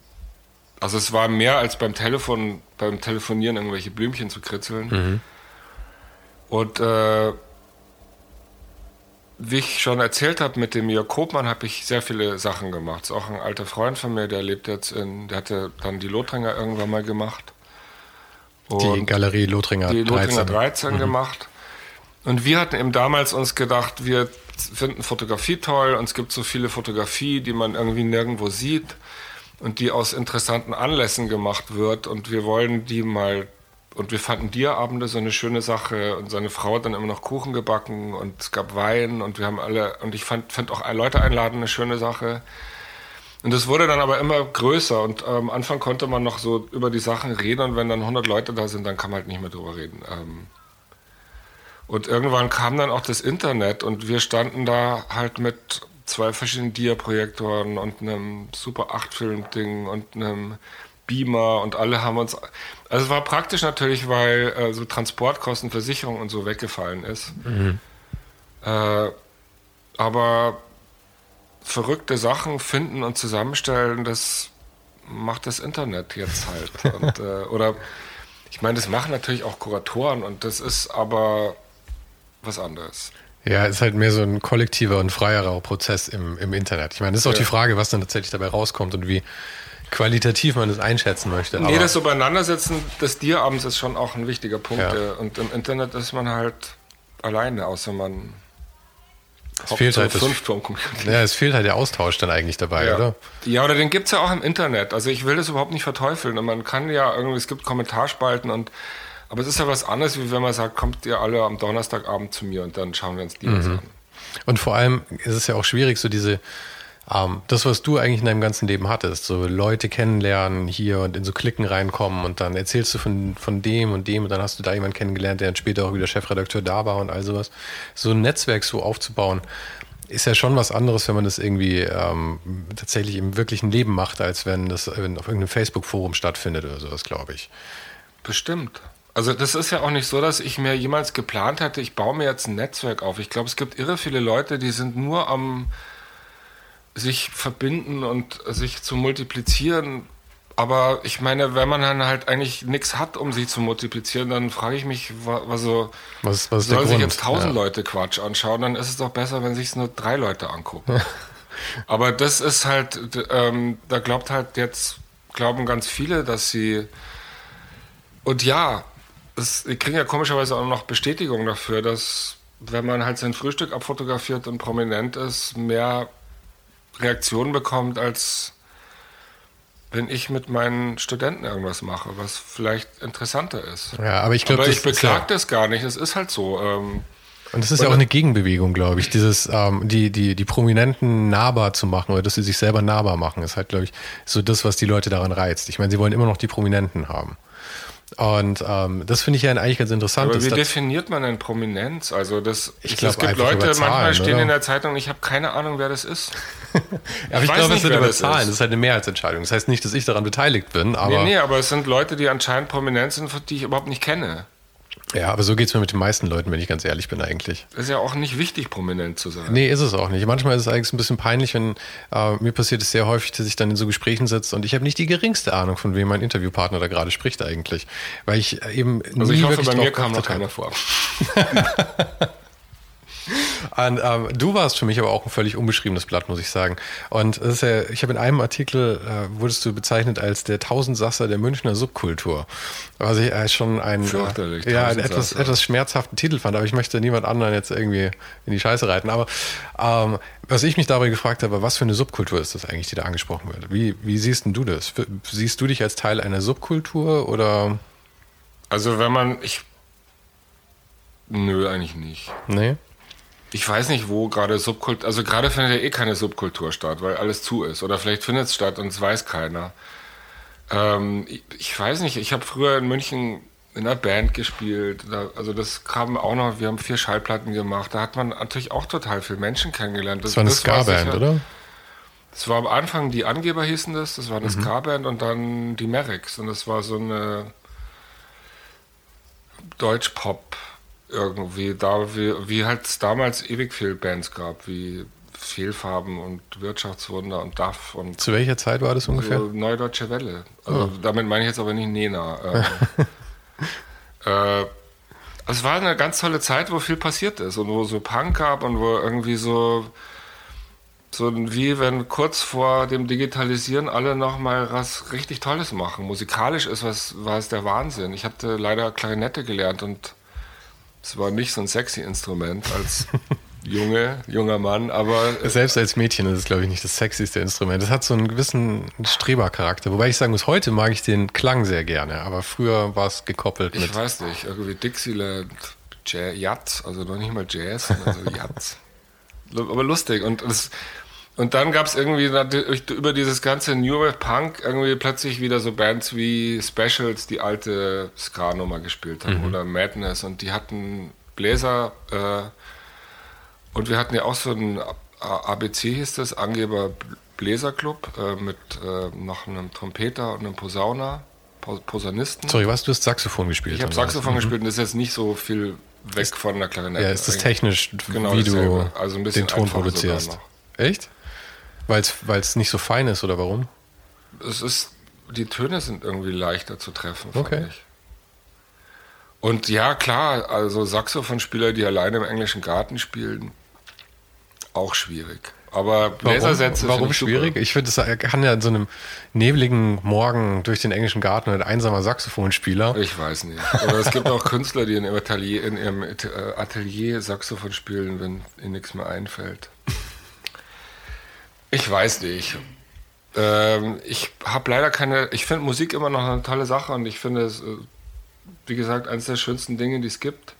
[SPEAKER 2] also es war mehr als beim Telefon, beim Telefonieren irgendwelche Blümchen zu kritzeln. Und äh, wie ich schon erzählt habe, mit dem Jörg Kopmann habe ich sehr viele Sachen gemacht. Ist auch ein alter Freund von mir, der lebt jetzt in, der hatte dann die Lothringer irgendwann mal gemacht.
[SPEAKER 1] Und die Galerie Lothringer 13.
[SPEAKER 2] Die Lothringer 13 mhm. gemacht. Und wir hatten eben damals uns gedacht, wir finden Fotografie toll und es gibt so viele Fotografie, die man irgendwie nirgendwo sieht und die aus interessanten Anlässen gemacht wird und wir wollen die mal und wir fanden Dierabende so eine schöne Sache und seine Frau hat dann immer noch Kuchen gebacken und es gab Wein und wir haben alle und ich fand, fand auch Leute einladen eine schöne Sache. Und es wurde dann aber immer größer und am Anfang konnte man noch so über die Sachen reden und wenn dann 100 Leute da sind, dann kann man halt nicht mehr drüber reden. Ähm, und irgendwann kam dann auch das Internet und wir standen da halt mit zwei verschiedenen Dia-Projektoren und einem Super 8-Film-Ding und einem Beamer und alle haben uns. Also es war praktisch natürlich, weil äh, so Transportkosten, Versicherung und so weggefallen ist. Mhm. Äh, aber verrückte Sachen finden und zusammenstellen, das macht das Internet jetzt halt. <laughs> und, äh, oder ich meine, das machen natürlich auch Kuratoren und das ist aber was anderes.
[SPEAKER 1] Ja, ist halt mehr so ein kollektiver und freierer Prozess im, im Internet. Ich meine, das ist auch ja. die Frage, was dann tatsächlich dabei rauskommt und wie qualitativ man das einschätzen möchte.
[SPEAKER 2] Nee, das so beieinandersetzen des Dierabends ist schon auch ein wichtiger Punkt. Ja. Und im Internet ist man halt alleine, außer man
[SPEAKER 1] es fehlt halt das, ja, es fehlt halt der Austausch dann eigentlich dabei,
[SPEAKER 2] ja.
[SPEAKER 1] oder?
[SPEAKER 2] Ja, oder den gibt es ja auch im Internet. Also ich will das überhaupt nicht verteufeln. Und man kann ja irgendwie, es gibt Kommentarspalten und aber es ist ja was anderes, wie wenn man sagt, kommt ihr alle am Donnerstagabend zu mir und dann schauen wir uns die mhm. an.
[SPEAKER 1] Und vor allem ist es ja auch schwierig, so diese, ähm, das, was du eigentlich in deinem ganzen Leben hattest, so Leute kennenlernen hier und in so Klicken reinkommen und dann erzählst du von, von dem und dem und dann hast du da jemanden kennengelernt, der dann später auch wieder Chefredakteur da war und all sowas. So ein Netzwerk so aufzubauen, ist ja schon was anderes, wenn man das irgendwie ähm, tatsächlich im wirklichen Leben macht, als wenn das auf irgendeinem Facebook-Forum stattfindet oder sowas, glaube ich.
[SPEAKER 2] Bestimmt. Also das ist ja auch nicht so, dass ich mir jemals geplant hatte, ich baue mir jetzt ein Netzwerk auf. Ich glaube, es gibt irre viele Leute, die sind nur am sich verbinden und sich zu multiplizieren. Aber ich meine, wenn man dann halt eigentlich nichts hat, um sich zu multiplizieren, dann frage ich mich, also
[SPEAKER 1] was, was
[SPEAKER 2] soll sich jetzt tausend ja. Leute Quatsch anschauen, dann ist es doch besser, wenn sich nur drei Leute angucken. <laughs> Aber das ist halt, ähm, da glaubt halt jetzt, glauben ganz viele, dass sie und ja, das, ich kriege ja komischerweise auch noch Bestätigung dafür, dass wenn man halt sein Frühstück abfotografiert und prominent ist, mehr Reaktionen bekommt, als wenn ich mit meinen Studenten irgendwas mache, was vielleicht interessanter ist.
[SPEAKER 1] Ja, aber ich glaube,
[SPEAKER 2] ich beklage das gar nicht. Es ist halt so. Ähm,
[SPEAKER 1] und es ist ja auch eine Gegenbewegung, glaube ich. Dieses, ähm, die, die, die Prominenten nahbar zu machen oder dass sie sich selber nahbar machen, ist halt, glaube ich, so das, was die Leute daran reizt. Ich meine, sie wollen immer noch die Prominenten haben. Und ähm, das finde ich ja eigentlich ganz interessant.
[SPEAKER 2] Aber wie definiert man denn Prominenz? Also das, ich glaub, es gibt Leute, Zahlen, manchmal stehen oder? in der Zeitung, ich habe keine Ahnung, wer das ist. <laughs>
[SPEAKER 1] aber ich, ich glaube, es sind über Zahlen. Das ist halt eine Mehrheitsentscheidung. Das heißt nicht, dass ich daran beteiligt bin. Aber
[SPEAKER 2] nee, nee, aber es sind Leute, die anscheinend prominent sind, die ich überhaupt nicht kenne.
[SPEAKER 1] Ja, aber so geht es mir mit den meisten Leuten, wenn ich ganz ehrlich bin eigentlich.
[SPEAKER 2] Ist ja auch nicht wichtig, prominent zu sein.
[SPEAKER 1] Nee, ist es auch nicht. Manchmal ist es eigentlich ein bisschen peinlich, wenn äh, mir passiert es sehr häufig, dass ich dann in so Gesprächen sitze und ich habe nicht die geringste Ahnung, von wem mein Interviewpartner da gerade spricht eigentlich. Weil ich eben
[SPEAKER 2] Also ich hoffe, bei mir kam noch keiner vor. <laughs>
[SPEAKER 1] Und, ähm, du warst für mich aber auch ein völlig unbeschriebenes Blatt, muss ich sagen. Und das ist ja, ich habe in einem Artikel, äh, wurdest du bezeichnet als der Tausendsasser der Münchner Subkultur. Was ich äh, schon ein, äh, ja, einen etwas, etwas schmerzhaften Titel fand, aber ich möchte niemand anderen jetzt irgendwie in die Scheiße reiten. Aber ähm, was ich mich dabei gefragt habe, was für eine Subkultur ist das eigentlich, die da angesprochen wird? Wie, wie siehst denn du das? Siehst du dich als Teil einer Subkultur oder?
[SPEAKER 2] Also wenn man, ich, nö, eigentlich nicht.
[SPEAKER 1] Nee?
[SPEAKER 2] Ich weiß nicht, wo gerade Subkultur, also gerade findet ja eh keine Subkultur statt, weil alles zu ist. Oder vielleicht findet es statt und es weiß keiner. Ähm, ich, ich, weiß nicht, ich habe früher in München in einer Band gespielt. Da, also das kam auch noch, wir haben vier Schallplatten gemacht. Da hat man natürlich auch total viele Menschen kennengelernt.
[SPEAKER 1] Das, das war eine Ska-Band, oder?
[SPEAKER 2] Das war am Anfang, die Angeber hießen das, das war eine mhm. Ska-Band und dann die Merricks. Und das war so eine Deutsch-Pop- irgendwie da, wie, wie halt es damals ewig viele Bands gab, wie Fehlfarben und Wirtschaftswunder und DAF und.
[SPEAKER 1] Zu welcher Zeit war das ungefähr? So
[SPEAKER 2] Neue Deutsche Welle. Also oh. damit meine ich jetzt aber nicht Nena. <laughs> Ähm, äh, es war eine ganz tolle Zeit, wo viel passiert ist und wo so Punk gab und wo irgendwie so, so wie wenn kurz vor dem Digitalisieren alle nochmal was richtig Tolles machen. Musikalisch ist was, war es der Wahnsinn. Ich hatte leider Klarinette gelernt und es war nicht so ein sexy Instrument als Junge, junger Mann, aber.
[SPEAKER 1] Selbst als Mädchen ist es, glaube ich, nicht das sexyste Instrument. Es hat so einen gewissen Strebercharakter. Wobei ich sagen muss, heute mag ich den Klang sehr gerne, aber früher war es gekoppelt
[SPEAKER 2] ich
[SPEAKER 1] mit.
[SPEAKER 2] Ich weiß nicht, irgendwie Dixieland, Jazz, also noch nicht mal Jazz, sondern so Jazz. <laughs> aber lustig. Und, das, und dann gab es irgendwie über dieses ganze New Wave Punk irgendwie plötzlich wieder so Bands wie Specials, die alte Ska-Nummer gespielt haben, mhm. oder Madness. Und die hatten Bläser. Äh, und wir hatten ja auch so ein ABC hieß das, Angeber Bläserclub äh, mit äh, noch einem Trompeter und einem Posauner, Posaunisten.
[SPEAKER 1] Sorry, was? Du hast Saxophon gespielt?
[SPEAKER 2] Ich habe Saxophon was? gespielt und das ist jetzt nicht so viel weg ist, von der Klarinette.
[SPEAKER 1] Ja, ist das technisch, genau wie du also den Ton produzierst? Echt? Weil es nicht so fein ist oder warum?
[SPEAKER 2] Es ist, die Töne sind irgendwie leichter zu treffen, okay. ich. Und ja, klar, also Saxophonspieler, die alleine im englischen Garten spielen, auch schwierig. Aber
[SPEAKER 1] Bläsersätze. Warum, warum schwierig? Ich finde, er kann ja in so einem nebligen Morgen durch den englischen Garten ein einsamer Saxophonspieler.
[SPEAKER 2] Ich weiß nicht. Aber es gibt auch Künstler, die in ihrem Atelier, in ihrem Atelier Saxophon spielen, wenn ihnen nichts mehr einfällt. Ich weiß nicht. Ähm, ich habe leider keine. Ich finde Musik immer noch eine tolle Sache und ich finde es, äh, wie gesagt, eines der schönsten Dinge, die es gibt.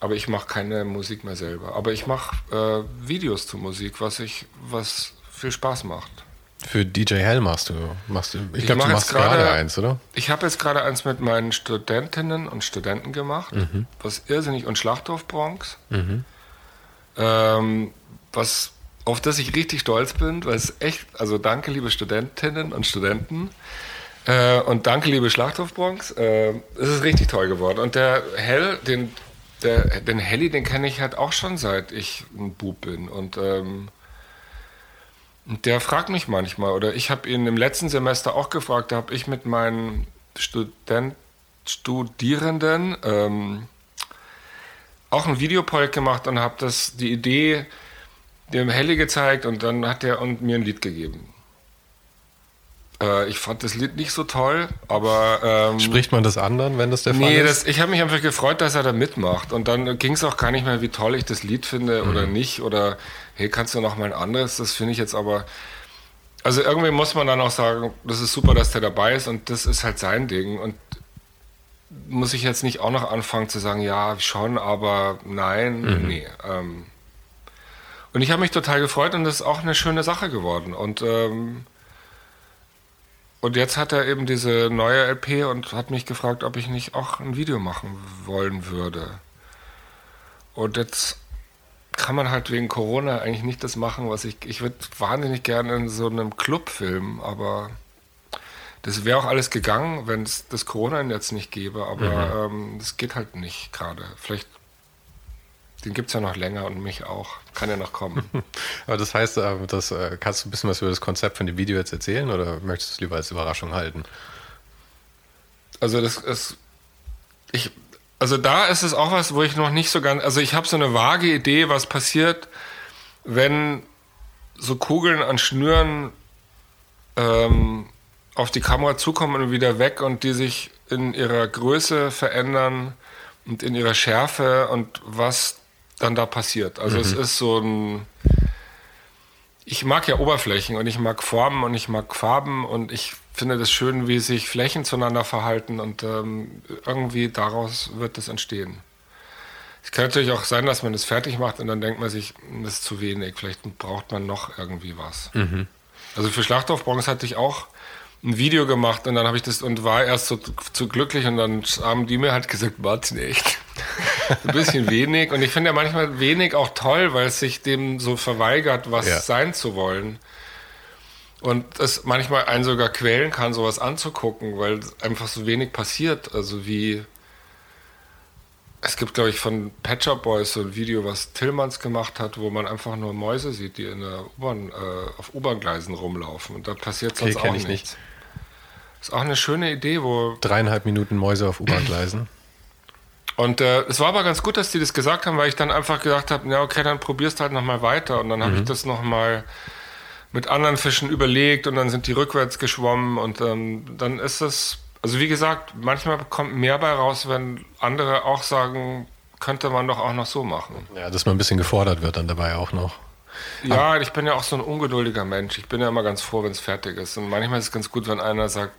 [SPEAKER 2] Aber ich mache keine Musik mehr selber. Aber ich mache äh, Videos zur Musik, was ich, was viel Spaß macht.
[SPEAKER 1] Für DJ Hell machst du, machst du ich, ich glaube, du machst gerade eins, oder?
[SPEAKER 2] Ich habe jetzt gerade eins mit meinen Studentinnen und Studenten gemacht, mhm. was irrsinnig und Schlachthof Bronx, mhm. ähm, was auf das ich richtig stolz bin, weil es echt, also danke liebe Studentinnen und Studenten. Äh, und danke liebe Schlachthof Bronx, äh, es ist richtig toll geworden. Und der Hell, den der, den Helly, den kenne ich halt auch schon seit ich ein Bub bin. Und ähm, der fragt mich manchmal, oder ich habe ihn im letzten Semester auch gefragt, da habe ich mit meinen Student, Studierenden ähm, auch ein Videoprojekt gemacht und habe das die Idee dem Helly gezeigt und dann hat er und mir ein Lied gegeben. Äh, ich fand das Lied nicht so toll, aber.
[SPEAKER 1] Ähm, Spricht man das anderen, wenn das der Fall
[SPEAKER 2] nee,
[SPEAKER 1] ist?
[SPEAKER 2] Nee, ich habe mich einfach gefreut, dass er da mitmacht. Und dann ging es auch gar nicht mehr, wie toll ich das Lied finde mhm. oder nicht. Oder hey, kannst du noch mal ein anderes? Das finde ich jetzt aber. Also irgendwie muss man dann auch sagen, das ist super, dass der dabei ist und das ist halt sein Ding. Und muss ich jetzt nicht auch noch anfangen zu sagen, ja, schon, aber nein, mhm. nee. Ähm, und ich habe mich total gefreut und das ist auch eine schöne Sache geworden. Und ähm, und jetzt hat er eben diese neue LP und hat mich gefragt, ob ich nicht auch ein Video machen wollen würde. Und jetzt kann man halt wegen Corona eigentlich nicht das machen, was ich. Ich würde wahnsinnig gerne in so einem Club filmen, aber das wäre auch alles gegangen, wenn es das Corona jetzt nicht gäbe. Aber mhm. ähm, das geht halt nicht gerade. Vielleicht den gibt es ja noch länger und mich auch. Kann ja noch kommen. <laughs>
[SPEAKER 1] Aber das heißt, äh, das, äh, kannst du ein bisschen was über das Konzept von dem Video jetzt erzählen oder möchtest du es lieber als Überraschung halten?
[SPEAKER 2] Also das ist. Ich, also da ist es auch was, wo ich noch nicht so ganz. Also ich habe so eine vage Idee, was passiert, wenn so Kugeln an Schnüren ähm, auf die Kamera zukommen und wieder weg und die sich in ihrer Größe verändern und in ihrer Schärfe und was dann da passiert. Also mhm. es ist so ein. Ich mag ja Oberflächen und ich mag Formen und ich mag Farben und ich finde das schön, wie sich Flächen zueinander verhalten und ähm, irgendwie daraus wird das entstehen. Es kann natürlich auch sein, dass man das fertig macht und dann denkt man sich, das ist zu wenig, vielleicht braucht man noch irgendwie was. Mhm. Also für Schlachthofbronze hatte ich auch ein Video gemacht und dann habe ich das und war erst so zu glücklich und dann haben die mir halt gesagt, warte nicht. <laughs> ein bisschen wenig und ich finde ja manchmal wenig auch toll, weil es sich dem so verweigert, was ja. sein zu wollen. Und es manchmal einen sogar quälen kann, sowas anzugucken, weil einfach so wenig passiert. Also wie es gibt, glaube ich, von Patcher Boys so ein Video, was Tillmanns gemacht hat, wo man einfach nur Mäuse sieht, die in der U-Bahn, äh, auf U-Bahn-Gleisen rumlaufen. Und da passiert sonst okay, auch nichts. Nicht. Ist auch eine schöne Idee, wo.
[SPEAKER 1] Dreieinhalb Minuten Mäuse auf U-Bahn-Gleisen.
[SPEAKER 2] Und äh, es war aber ganz gut, dass die das gesagt haben, weil ich dann einfach gedacht habe, ja okay, dann probierst halt nochmal weiter. Und dann habe ich das nochmal mit anderen Fischen überlegt und dann sind die rückwärts geschwommen und ähm, dann ist es, also wie gesagt, manchmal kommt mehr bei raus, wenn andere auch sagen, könnte man doch auch noch so machen.
[SPEAKER 1] Ja, dass man ein bisschen gefordert wird dann dabei auch noch.
[SPEAKER 2] Ja, ich bin ja auch so ein ungeduldiger Mensch. Ich bin ja immer ganz froh, wenn es fertig ist. Und manchmal ist es ganz gut, wenn einer sagt,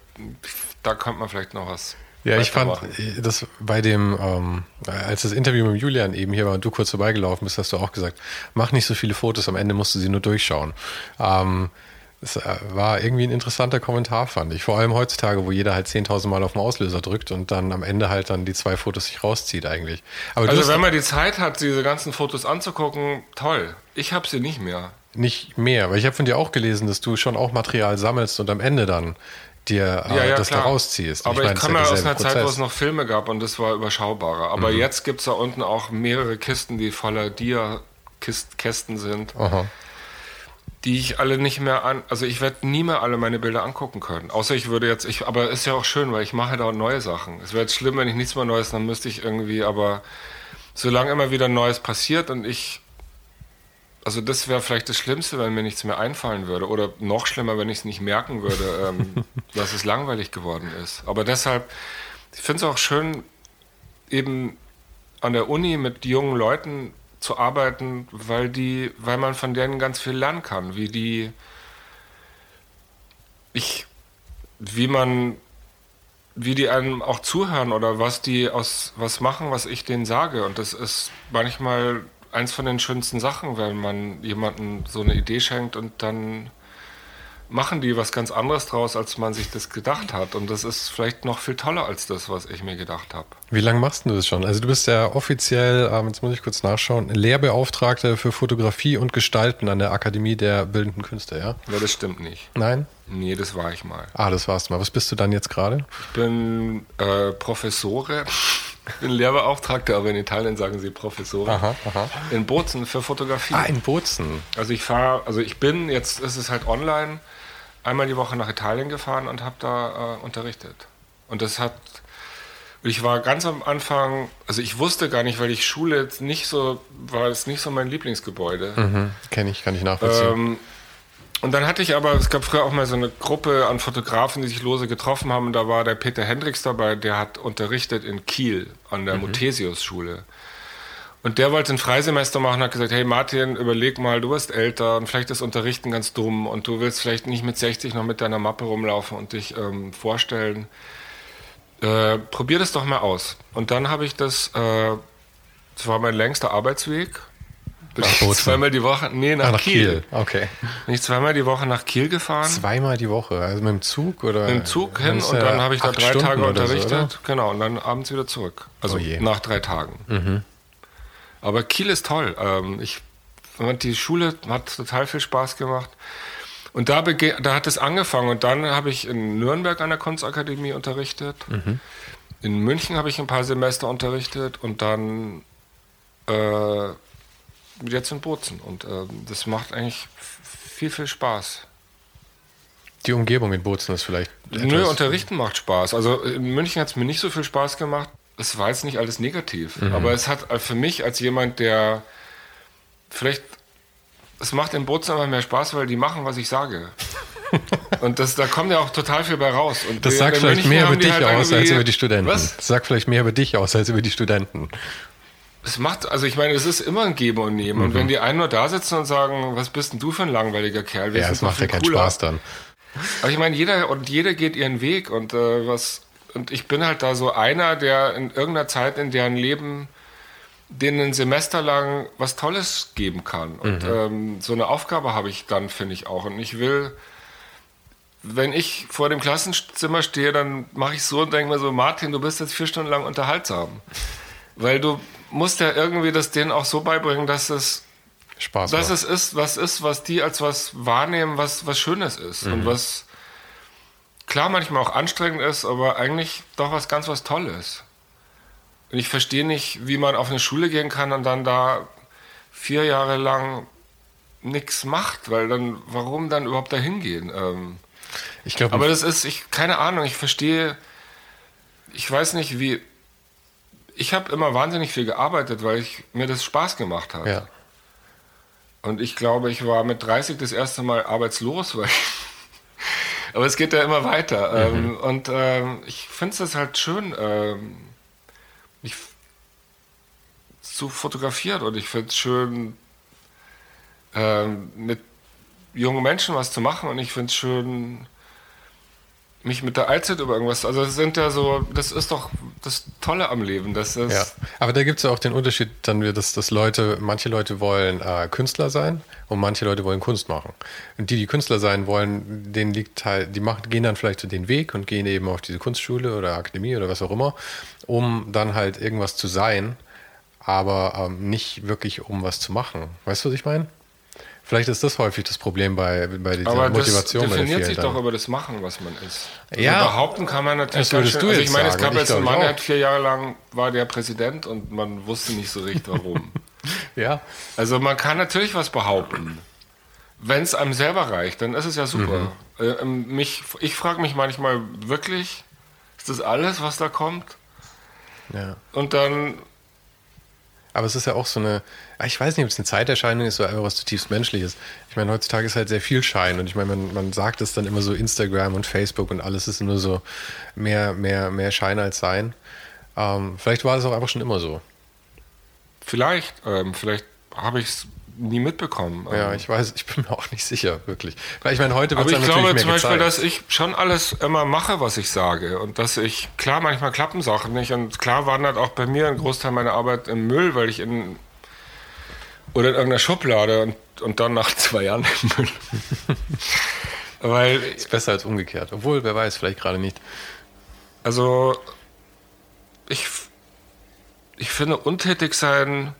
[SPEAKER 2] da könnte man vielleicht noch was
[SPEAKER 1] ja, ich fand das bei dem, ähm, als das Interview mit Julian eben hier war und du kurz vorbeigelaufen bist, hast du auch gesagt, mach nicht so viele Fotos, am Ende musst du sie nur durchschauen. Ähm, das äh, war irgendwie ein interessanter Kommentar, fand ich. Vor allem heutzutage, wo jeder halt 10.000 Mal auf den Auslöser drückt und dann am Ende halt dann die zwei Fotos sich rauszieht eigentlich.
[SPEAKER 2] Aber also wenn man die Zeit hat, diese ganzen Fotos anzugucken, toll. Ich habe sie nicht mehr.
[SPEAKER 1] Nicht mehr, weil ich habe von dir auch gelesen, dass du schon auch Material sammelst und am Ende dann dir äh, ja, ja, das klar. da rausziehst.
[SPEAKER 2] Aber ich, ich komme ja aus einer Prozess. Zeit, wo es noch Filme gab und das war überschaubarer. Aber mhm. jetzt gibt es da unten auch mehrere Kisten, die voller Dia-Kästen sind. Aha. Die ich alle nicht mehr an, also ich werde nie mehr alle meine Bilder angucken können. Außer ich würde jetzt, ich, aber ist ja auch schön, weil ich mache da neue Sachen. Es wäre jetzt schlimm, wenn ich nichts mehr Neues, dann müsste ich irgendwie, aber solange immer wieder Neues passiert und ich also das wäre vielleicht das Schlimmste, wenn mir nichts mehr einfallen würde. Oder noch schlimmer, wenn ich es nicht merken würde, ähm, <laughs> dass es langweilig geworden ist. Aber deshalb, ich finde es auch schön, eben an der Uni mit jungen Leuten zu arbeiten, weil die, weil man von denen ganz viel lernen kann, wie die, ich, wie man, wie die einem auch zuhören oder was die aus was machen, was ich denen sage. Und das ist manchmal eins von den schönsten Sachen, wenn man jemandem so eine Idee schenkt und dann machen die was ganz anderes draus, als man sich das gedacht hat. Und das ist vielleicht noch viel toller als das, was ich mir gedacht habe.
[SPEAKER 1] Wie lange machst du das schon? Also du bist ja offiziell, ähm, jetzt muss ich kurz nachschauen, Lehrbeauftragter für Fotografie und Gestalten an der Akademie der Bildenden Künste, ja?
[SPEAKER 2] Ja, das stimmt nicht.
[SPEAKER 1] Nein?
[SPEAKER 2] Nee, das war ich mal.
[SPEAKER 1] Ah, das warst du mal. Was bist du dann jetzt gerade?
[SPEAKER 2] Ich bin äh, Professore ich bin Lehrbeauftragter, aber in Italien sagen sie Professor. Aha, aha. In Bozen für Fotografie.
[SPEAKER 1] Ah, in Bozen.
[SPEAKER 2] Also ich fahre, also ich bin, jetzt ist es halt online, einmal die Woche nach Italien gefahren und habe da äh, unterrichtet. Und das hat, ich war ganz am Anfang, also ich wusste gar nicht, weil ich Schule jetzt nicht so, war es nicht so mein Lieblingsgebäude.
[SPEAKER 1] Mhm, Kenne ich, kann ich nachvollziehen. Ähm,
[SPEAKER 2] und dann hatte ich aber, es gab früher auch mal so eine Gruppe an Fotografen, die sich lose getroffen haben. Und da war der Peter Hendricks dabei, der hat unterrichtet in Kiel an der mhm. Muthesius-Schule. Und der wollte ein Freisemester machen und hat gesagt, hey Martin, überleg mal, du bist älter und vielleicht ist Unterrichten ganz dumm und du willst vielleicht nicht mit 60 noch mit deiner Mappe rumlaufen und dich ähm, vorstellen. Äh, probier das doch mal aus. Und dann habe ich das, äh, das war mein längster Arbeitsweg nach zweimal die Woche, nee, nach, ah, nach Kiel. Kiel.
[SPEAKER 1] Okay.
[SPEAKER 2] Bin ich zweimal die Woche nach Kiel gefahren.
[SPEAKER 1] Zweimal die Woche, also mit dem Zug oder?
[SPEAKER 2] Mit dem Zug hin und dann habe ich da drei Stunden Tage unterrichtet. So, genau, und dann abends wieder zurück. Also oh nach drei Tagen. Mhm. Aber Kiel ist toll. Ähm, ich, die Schule hat total viel Spaß gemacht. Und da, da hat es angefangen. Und dann habe ich in Nürnberg an der Kunstakademie unterrichtet. Mhm. In München habe ich ein paar Semester unterrichtet und dann äh, jetzt in Bozen. Und äh, das macht eigentlich viel, viel Spaß.
[SPEAKER 1] Die Umgebung in Bozen ist vielleicht.
[SPEAKER 2] Nö, unterrichten macht Spaß. Also in München hat es mir nicht so viel Spaß gemacht. Es war jetzt nicht alles negativ. Mhm. Aber es hat für mich als jemand, der vielleicht. Es macht in Bozen aber mehr Spaß, weil die machen, was ich sage. <laughs> Und das, da kommt ja auch total viel bei raus. Und
[SPEAKER 1] das sagt vielleicht mehr über dich halt aus als über die Studenten. Was? Das sagt vielleicht mehr über dich aus als über die Studenten.
[SPEAKER 2] Es macht, also ich meine, es ist immer ein Geben und Nehmen. Mhm. Und wenn die einen nur da sitzen und sagen, was bist denn du für ein langweiliger Kerl?
[SPEAKER 1] Wir ja, es macht ja keinen Spaß dann.
[SPEAKER 2] Aber ich meine, jeder und jeder geht ihren Weg und äh, was und ich bin halt da so einer, der in irgendeiner Zeit in deren Leben denen ein Semester lang was Tolles geben kann. Und mhm. ähm, so eine Aufgabe habe ich dann, finde ich auch. Und ich will, wenn ich vor dem Klassenzimmer stehe, dann mache ich so und denke mir so, Martin, du bist jetzt vier Stunden lang unterhaltsam. Weil du musst ja irgendwie das denen auch so beibringen, dass es Spaß dass es ist, was ist, was die als was wahrnehmen, was, was Schönes ist. Mhm. Und was klar manchmal auch anstrengend ist, aber eigentlich doch was ganz was Tolles. Und ich verstehe nicht, wie man auf eine Schule gehen kann und dann da vier Jahre lang nichts macht, weil dann, warum dann überhaupt dahin gehen? Ähm, ich glaube. Aber das ist, ich, keine Ahnung, ich verstehe, ich weiß nicht, wie, ich habe immer wahnsinnig viel gearbeitet, weil ich, mir das Spaß gemacht hat.
[SPEAKER 1] Ja.
[SPEAKER 2] Und ich glaube, ich war mit 30 das erste Mal arbeitslos, <laughs> weil aber es geht ja immer weiter. Mhm. Ähm, und ähm, ich finde es halt schön, ähm, mich zu fotografieren und ich finde es schön, ähm, mit jungen Menschen was zu machen und ich finde es schön, mich mit der Allzeit über irgendwas. Also das sind ja so, das ist doch das Tolle am Leben. Das ist
[SPEAKER 1] ja, aber da gibt es ja auch den Unterschied, dann wir, dass, dass Leute, manche Leute wollen äh, Künstler sein und manche Leute wollen Kunst machen. Und die, die Künstler sein wollen, denen liegt halt, die machen, gehen dann vielleicht so den Weg und gehen eben auf diese Kunstschule oder Akademie oder was auch immer, um dann halt irgendwas zu sein, aber ähm, nicht wirklich um was zu machen. Weißt du, was ich meine? Vielleicht ist das häufig das Problem bei, bei dieser
[SPEAKER 2] Aber
[SPEAKER 1] Motivation.
[SPEAKER 2] Das definiert sich doch über das Machen, was man ist. Also ja. Behaupten kann man natürlich ganz schön. Also ich meine, es gab jetzt einen Mann, der hat vier Jahre lang war der Präsident und man wusste nicht so richtig warum. <laughs>
[SPEAKER 1] ja.
[SPEAKER 2] Also man kann natürlich was behaupten. Wenn es einem selber reicht, dann ist es ja super. Mhm. Äh, ähm, mich, ich frage mich manchmal wirklich, ist das alles, was da kommt?
[SPEAKER 1] Ja.
[SPEAKER 2] Und dann
[SPEAKER 1] aber es ist ja auch so eine, ich weiß nicht, ob es eine Zeiterscheinung ist oder einfach was zutiefst Menschliches. Ich meine, heutzutage ist halt sehr viel Schein und ich meine, man, man sagt es dann immer so Instagram und Facebook und alles ist nur so mehr, mehr, mehr Schein als Sein. Ähm, vielleicht war es auch einfach schon immer so.
[SPEAKER 2] Vielleicht, ähm, vielleicht habe ich es nie mitbekommen.
[SPEAKER 1] Ja, ich weiß, ich bin mir auch nicht sicher, wirklich. Weil ich meine, heute
[SPEAKER 2] wird es natürlich glaube mehr zum Beispiel, dass ich schon alles immer mache, was ich sage. Und dass ich, klar, manchmal klappen Sachen nicht. Und klar wandert auch bei mir ein Großteil meiner Arbeit im Müll, weil ich in oder in irgendeiner Schublade und, und dann nach zwei Jahren im Müll. <laughs> weil,
[SPEAKER 1] ist besser als umgekehrt. Obwohl, wer weiß, vielleicht gerade nicht.
[SPEAKER 2] Also, ich, ich finde, untätig sein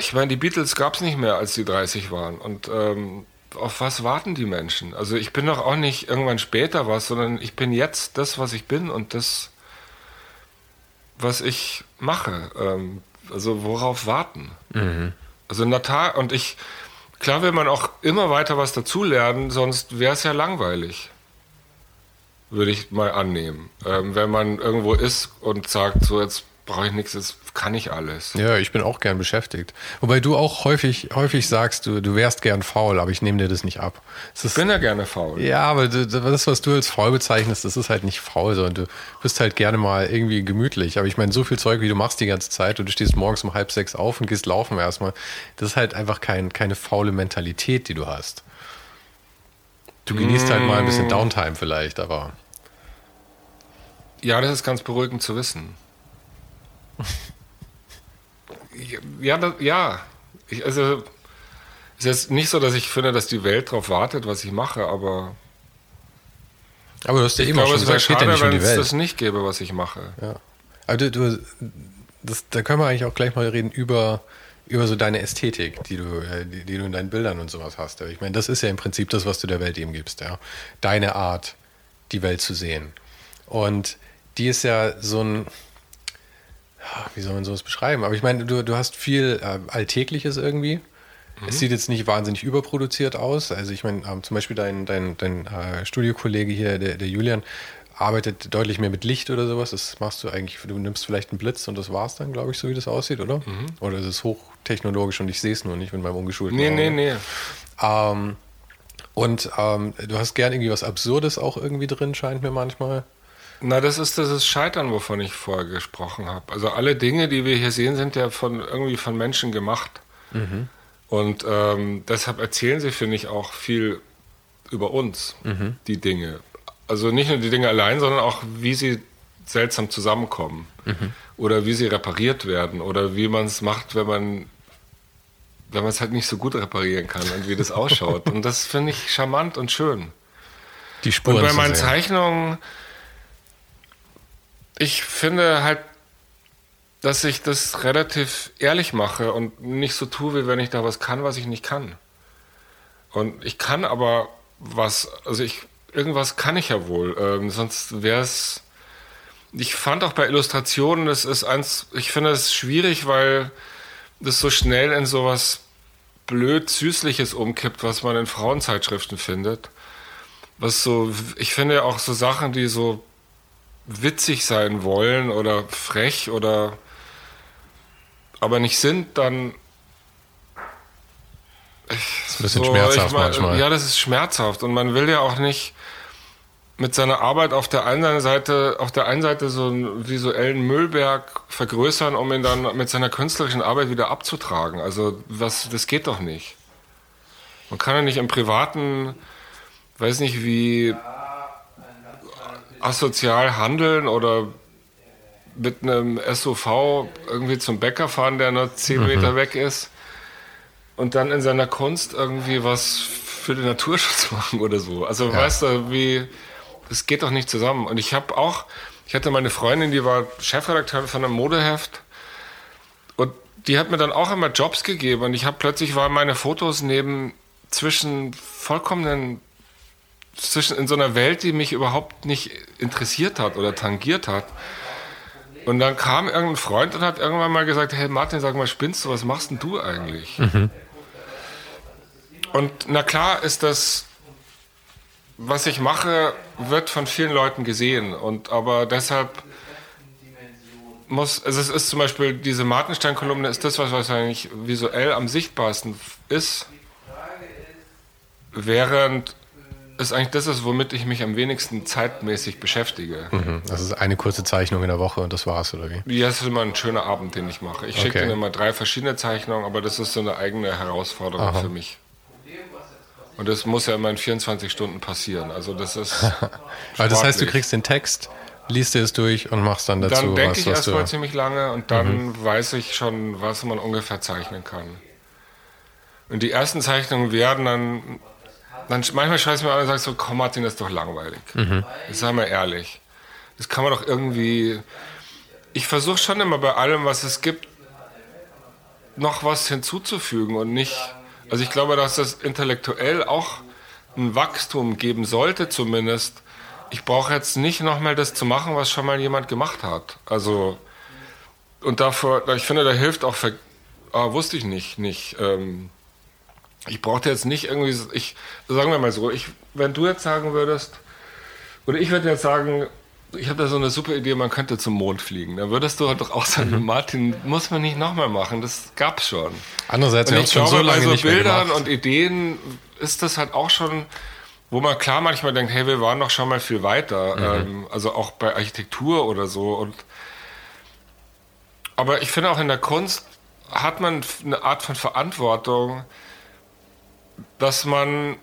[SPEAKER 2] ich meine, die Beatles gab es nicht mehr, als die 30 waren. Und ähm, auf was warten die Menschen? Also ich bin doch auch nicht irgendwann später was, sondern ich bin jetzt das, was ich bin und das, was ich mache. Ähm, also worauf warten?
[SPEAKER 1] Mhm.
[SPEAKER 2] Also Natal und ich, klar will man auch immer weiter was dazulernen, sonst wäre es ja langweilig. Würde ich mal annehmen. Ähm, wenn man irgendwo ist und sagt, so jetzt brauche ich nichts, das kann ich alles.
[SPEAKER 1] Ja, ich bin auch gern beschäftigt. Wobei du auch häufig, häufig sagst, du, du wärst gern faul, aber ich nehme dir das nicht ab. Das
[SPEAKER 2] ich bin ja gerne faul.
[SPEAKER 1] Ja, aber das, was du als faul bezeichnest, das ist halt nicht faul, sondern du bist halt gerne mal irgendwie gemütlich. Aber ich meine, so viel Zeug, wie du machst die ganze Zeit und du stehst morgens um halb sechs auf und gehst laufen erstmal, das ist halt einfach kein, keine faule Mentalität, die du hast. Du genießt mmh. halt mal ein bisschen mm. Downtime vielleicht, aber.
[SPEAKER 2] Ja, das ist ganz beruhigend zu wissen. Ja, das, ja. Ich, also, es ist nicht so, dass ich finde, dass die Welt darauf wartet, was ich mache, aber.
[SPEAKER 1] Aber du hast ja immer
[SPEAKER 2] schon gesagt, es wäre schade, wenn es das nicht gäbe, was ich mache.
[SPEAKER 1] Ja. Aber du, du das, da können wir eigentlich auch gleich mal reden über, über so deine Ästhetik, die du, äh, die, die, du in deinen Bildern und sowas hast. Ich meine, das ist ja im Prinzip das, was du der Welt eben gibst, ja. Deine Art, die Welt zu sehen. Und die ist ja so ein, wie soll man sowas beschreiben? Aber ich meine, du, du hast viel äh, Alltägliches irgendwie. Mhm. Es sieht jetzt nicht wahnsinnig überproduziert aus. Also ich meine, ähm, zum Beispiel dein, dein, dein äh, Studiokollege hier, der, der Julian, arbeitet deutlich mehr mit Licht oder sowas. Das machst du eigentlich, du nimmst vielleicht einen Blitz und das war's dann, glaube ich, so wie das aussieht, oder? Mhm. Oder ist es hochtechnologisch und ich sehe es nur nicht mit meinem ungeschulten
[SPEAKER 2] Nee, Auge. nee, nee.
[SPEAKER 1] Ähm, und ähm, du hast gern irgendwie was Absurdes auch irgendwie drin, scheint mir manchmal.
[SPEAKER 2] Na, das ist das Scheitern, wovon ich vorher gesprochen habe. Also alle Dinge, die wir hier sehen, sind ja von irgendwie von Menschen gemacht.
[SPEAKER 1] Mhm.
[SPEAKER 2] Und ähm, deshalb erzählen sie, finde ich, auch viel über uns,
[SPEAKER 1] mhm.
[SPEAKER 2] die Dinge. Also nicht nur die Dinge allein, sondern auch, wie sie seltsam zusammenkommen.
[SPEAKER 1] Mhm.
[SPEAKER 2] Oder wie sie repariert werden. Oder wie man es macht, wenn man wenn man es halt nicht so gut reparieren kann und wie das ausschaut. <laughs> und das finde ich charmant und schön.
[SPEAKER 1] Die Spuren
[SPEAKER 2] und bei meinen Zeichnungen ich finde halt, dass ich das relativ ehrlich mache und nicht so tue, wie wenn ich da was kann, was ich nicht kann. Und ich kann aber was, also ich, irgendwas kann ich ja wohl, ähm, sonst wäre es, ich fand auch bei Illustrationen, das ist eins, ich finde es schwierig, weil das so schnell in sowas blöd Süßliches umkippt, was man in Frauenzeitschriften findet. Was so, ich finde auch so Sachen, die so witzig sein wollen oder frech oder aber nicht sind, dann.
[SPEAKER 1] das ist ein bisschen so, schmerzhaft mein, manchmal.
[SPEAKER 2] Ja, das ist schmerzhaft und man will ja auch nicht mit seiner Arbeit auf der einen Seite, auf der einen Seite so einen visuellen Müllberg vergrößern, um ihn dann mit seiner künstlerischen Arbeit wieder abzutragen. Also was, das geht doch nicht. Man kann ja nicht im Privaten, weiß nicht wie asozial handeln oder mit einem SUV irgendwie zum Bäcker fahren, der nur 10 mhm. Meter weg ist und dann in seiner Kunst irgendwie was für den Naturschutz <laughs> machen oder so. Also ja. weißt du, wie es geht doch nicht zusammen. Und ich habe auch, ich hatte meine Freundin, die war Chefredakteurin von einem Modeheft und die hat mir dann auch immer Jobs gegeben und ich habe plötzlich waren meine Fotos neben zwischen vollkommenen zwischen in so einer Welt, die mich überhaupt nicht interessiert hat oder tangiert hat. Und dann kam irgendein Freund und hat irgendwann mal gesagt, hey Martin, sag mal, spinnst du, was machst denn du eigentlich? Mhm. Und na klar ist das was ich mache, wird von vielen Leuten gesehen. Und aber deshalb muss, also es ist zum Beispiel diese Martenstein-Kolumne ist das, was wahrscheinlich visuell am sichtbarsten ist, während es eigentlich das ist, womit ich mich am wenigsten zeitmäßig beschäftige.
[SPEAKER 1] Mhm. Das ist eine kurze Zeichnung in der Woche und das war's, oder wie?
[SPEAKER 2] Ja, das ist immer ein schöner Abend, den ich mache. Ich okay. schicke immer drei verschiedene Zeichnungen, aber das ist so eine eigene Herausforderung Aha. für mich. Und das muss ja immer in 24 Stunden passieren. Also das ist.
[SPEAKER 1] Aber <laughs> das heißt, du kriegst den Text, liest dir es durch und machst dann dazu
[SPEAKER 2] Dann denke ich erstmal ziemlich lange und dann mhm. weiß ich schon, was man ungefähr zeichnen kann. Und die ersten Zeichnungen werden dann. Dann manchmal schreibst du mir an und sagst so, komm Martin, das ist doch langweilig. Mhm. Sei mal ehrlich. Das kann man doch irgendwie. Ich versuche schon immer bei allem, was es gibt, noch was hinzuzufügen und nicht also ich glaube, dass das intellektuell auch ein Wachstum geben sollte zumindest. Ich brauche jetzt nicht nochmal das zu machen, was schon mal jemand gemacht hat. Also und dafür, ich finde, da hilft auch, ah, wusste ich nicht, nicht. Ähm, ich brauchte jetzt nicht irgendwie, ich, sagen wir mal so, ich, wenn du jetzt sagen würdest, oder ich würde jetzt sagen, ich habe da so eine super Idee, man könnte zum Mond fliegen. Da würdest du halt doch auch sagen, mhm. Martin, muss man nicht nochmal machen, das gab's schon.
[SPEAKER 1] Andererseits, und haben schon so lange bei so
[SPEAKER 2] Bildern und Ideen ist das halt auch schon, wo man klar manchmal denkt, hey, wir waren doch schon mal viel weiter. Mhm. Ähm, also auch bei Architektur oder so. Und aber ich finde auch in der Kunst hat man eine Art von Verantwortung, dass man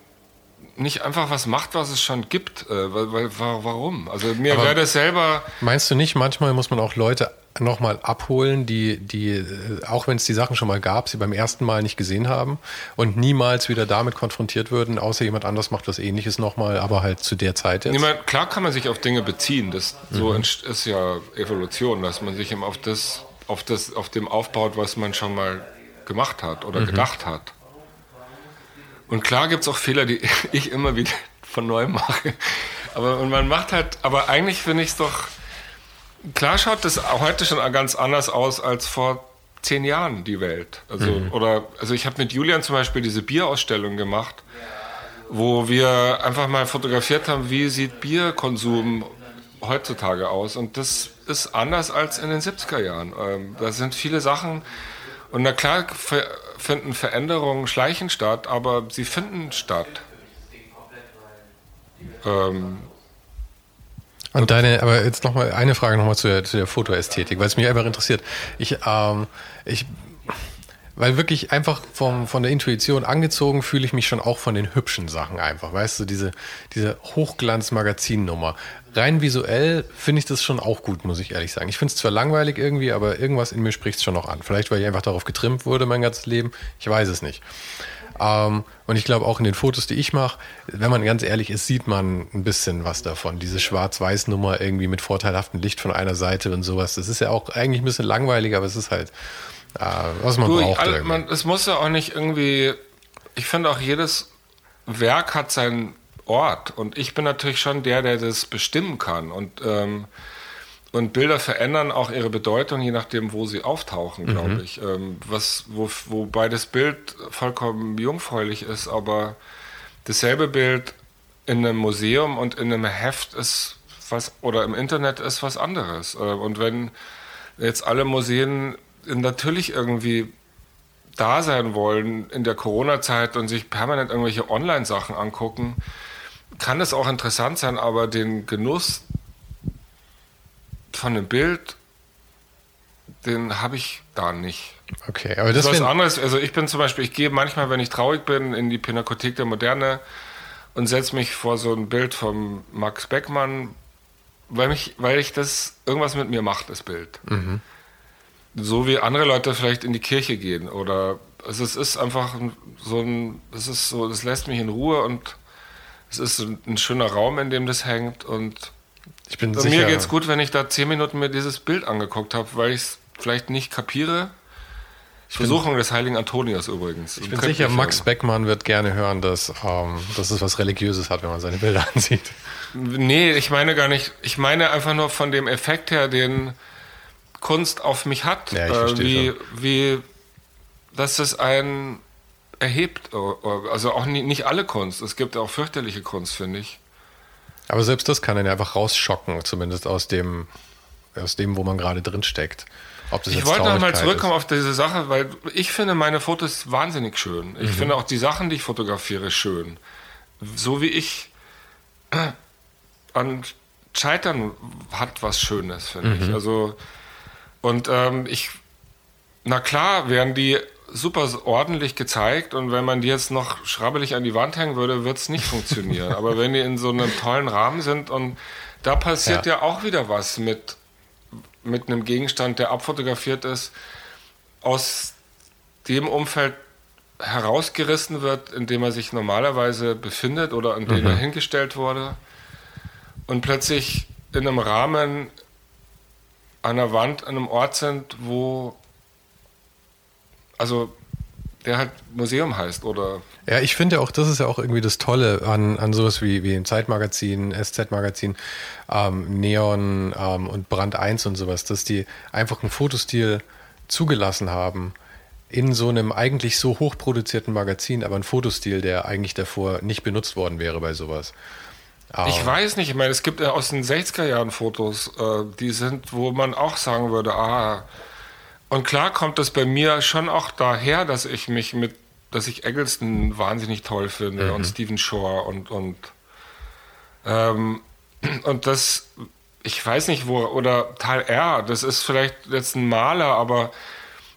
[SPEAKER 2] nicht einfach was macht, was es schon gibt. Äh, weil, weil, warum? Also mir wäre das selber.
[SPEAKER 1] Meinst du nicht, manchmal muss man auch Leute nochmal abholen, die, die, äh, auch wenn es die Sachen schon mal gab, sie beim ersten Mal nicht gesehen haben und niemals wieder damit konfrontiert würden, außer jemand anders macht was ähnliches nochmal, aber halt zu der Zeit
[SPEAKER 2] jetzt. Niemand, klar kann man sich auf Dinge beziehen. Das so mhm. ist ja Evolution, dass man sich auf das, auf das, auf dem aufbaut, was man schon mal gemacht hat oder mhm. gedacht hat. Und klar gibt es auch Fehler, die <laughs> ich immer wieder von neu mache. Aber und man macht halt, aber eigentlich finde ich es doch, klar schaut das heute schon ganz anders aus als vor zehn Jahren die Welt. Also, mhm. oder, also ich habe mit Julian zum Beispiel diese Bierausstellung gemacht, wo wir einfach mal fotografiert haben, wie sieht Bierkonsum heutzutage aus. Und das ist anders als in den 70er Jahren. Ähm, da sind viele Sachen, und na klar finden Veränderungen schleichend statt, aber sie finden statt.
[SPEAKER 1] Ähm, und deine, aber jetzt noch mal eine Frage nochmal zu der, zu der Fotoästhetik, weil es mich einfach interessiert. Ich, ähm, ich weil wirklich einfach vom, von der Intuition angezogen fühle ich mich schon auch von den hübschen Sachen einfach. Weißt du, diese, diese Hochglanz-Magazin-Nummer. Rein visuell finde ich das schon auch gut, muss ich ehrlich sagen. Ich finde es zwar langweilig irgendwie, aber irgendwas in mir spricht es schon noch an. Vielleicht, weil ich einfach darauf getrimmt wurde mein ganzes Leben. Ich weiß es nicht. Ähm, und ich glaube auch in den Fotos, die ich mache, wenn man ganz ehrlich ist, sieht man ein bisschen was davon. Diese Schwarz-Weiß-Nummer irgendwie mit vorteilhaftem Licht von einer Seite und sowas. Das ist ja auch eigentlich ein bisschen langweilig, aber es ist halt äh, was man du, braucht.
[SPEAKER 2] All, man, es muss ja auch nicht irgendwie. Ich finde auch jedes Werk hat seinen Ort und ich bin natürlich schon der, der das bestimmen kann und ähm, und Bilder verändern auch ihre Bedeutung, je nachdem, wo sie auftauchen, glaube mhm. ich. Ähm, was, wo, wobei das Bild vollkommen jungfräulich ist, aber dasselbe Bild in einem Museum und in einem Heft ist was, oder im Internet ist was anderes. Äh, und wenn jetzt alle Museen natürlich irgendwie da sein wollen in der Corona-Zeit und sich permanent irgendwelche Online-Sachen angucken, kann es auch interessant sein, aber den Genuss von einem Bild, den habe ich da nicht.
[SPEAKER 1] Okay,
[SPEAKER 2] aber das, ist was anderes. Also ich bin zum Beispiel, ich gehe manchmal, wenn ich traurig bin, in die Pinakothek der Moderne und setze mich vor so ein Bild von Max Beckmann, weil, mich, weil ich das irgendwas mit mir macht, das Bild. Mhm. So wie andere Leute vielleicht in die Kirche gehen oder also es ist einfach so ein, es ist so, das lässt mich in Ruhe und es ist ein schöner Raum, in dem das hängt und
[SPEAKER 1] ich bin
[SPEAKER 2] sicher, mir geht es gut, wenn ich da zehn Minuten mir dieses Bild angeguckt habe, weil ich es vielleicht nicht kapiere. Versuchung des heiligen Antonius übrigens.
[SPEAKER 1] Ich bin sicher, Max Beckmann wird gerne hören, dass, ähm, dass es was Religiöses hat, wenn man seine Bilder <laughs> ansieht.
[SPEAKER 2] Nee, ich meine gar nicht. Ich meine einfach nur von dem Effekt her, den Kunst auf mich hat.
[SPEAKER 1] Ja, ich äh,
[SPEAKER 2] wie, wie, dass es einen erhebt. Also auch nie, nicht alle Kunst. Es gibt auch fürchterliche Kunst, finde ich.
[SPEAKER 1] Aber selbst das kann einen einfach rausschocken, zumindest aus dem, aus dem, wo man gerade drin steckt.
[SPEAKER 2] ich wollte nochmal zurückkommen ist. auf diese Sache, weil ich finde meine Fotos wahnsinnig schön. Ich mhm. finde auch die Sachen, die ich fotografiere, schön. So wie ich an Scheitern hat was Schönes, finde mhm. ich. Also, und ähm, ich, na klar, werden die super ordentlich gezeigt und wenn man die jetzt noch schrabbelig an die Wand hängen würde, wird es nicht funktionieren. <laughs> Aber wenn die in so einem tollen Rahmen sind und da passiert ja, ja auch wieder was mit, mit einem Gegenstand, der abfotografiert ist, aus dem Umfeld herausgerissen wird, in dem er sich normalerweise befindet oder an dem mhm. er hingestellt wurde und plötzlich in einem Rahmen an der Wand an einem Ort sind, wo also der halt Museum heißt oder.
[SPEAKER 1] Ja, ich finde auch, das ist ja auch irgendwie das Tolle an, an sowas wie, wie Zeitmagazin, SZ-Magazin, ähm, Neon ähm, und Brand 1 und sowas, dass die einfach einen Fotostil zugelassen haben in so einem eigentlich so hochproduzierten Magazin, aber ein Fotostil, der eigentlich davor nicht benutzt worden wäre bei sowas.
[SPEAKER 2] Ich weiß nicht, ich meine, es gibt ja aus den 60er Jahren Fotos, äh, die sind, wo man auch sagen würde, ah, und klar kommt es bei mir schon auch daher, dass ich mich mit, dass ich Eggleston wahnsinnig toll finde mhm. und Stephen Shore und, und, ähm, und das, ich weiß nicht wo, oder Teil R, das ist vielleicht jetzt ein Maler, aber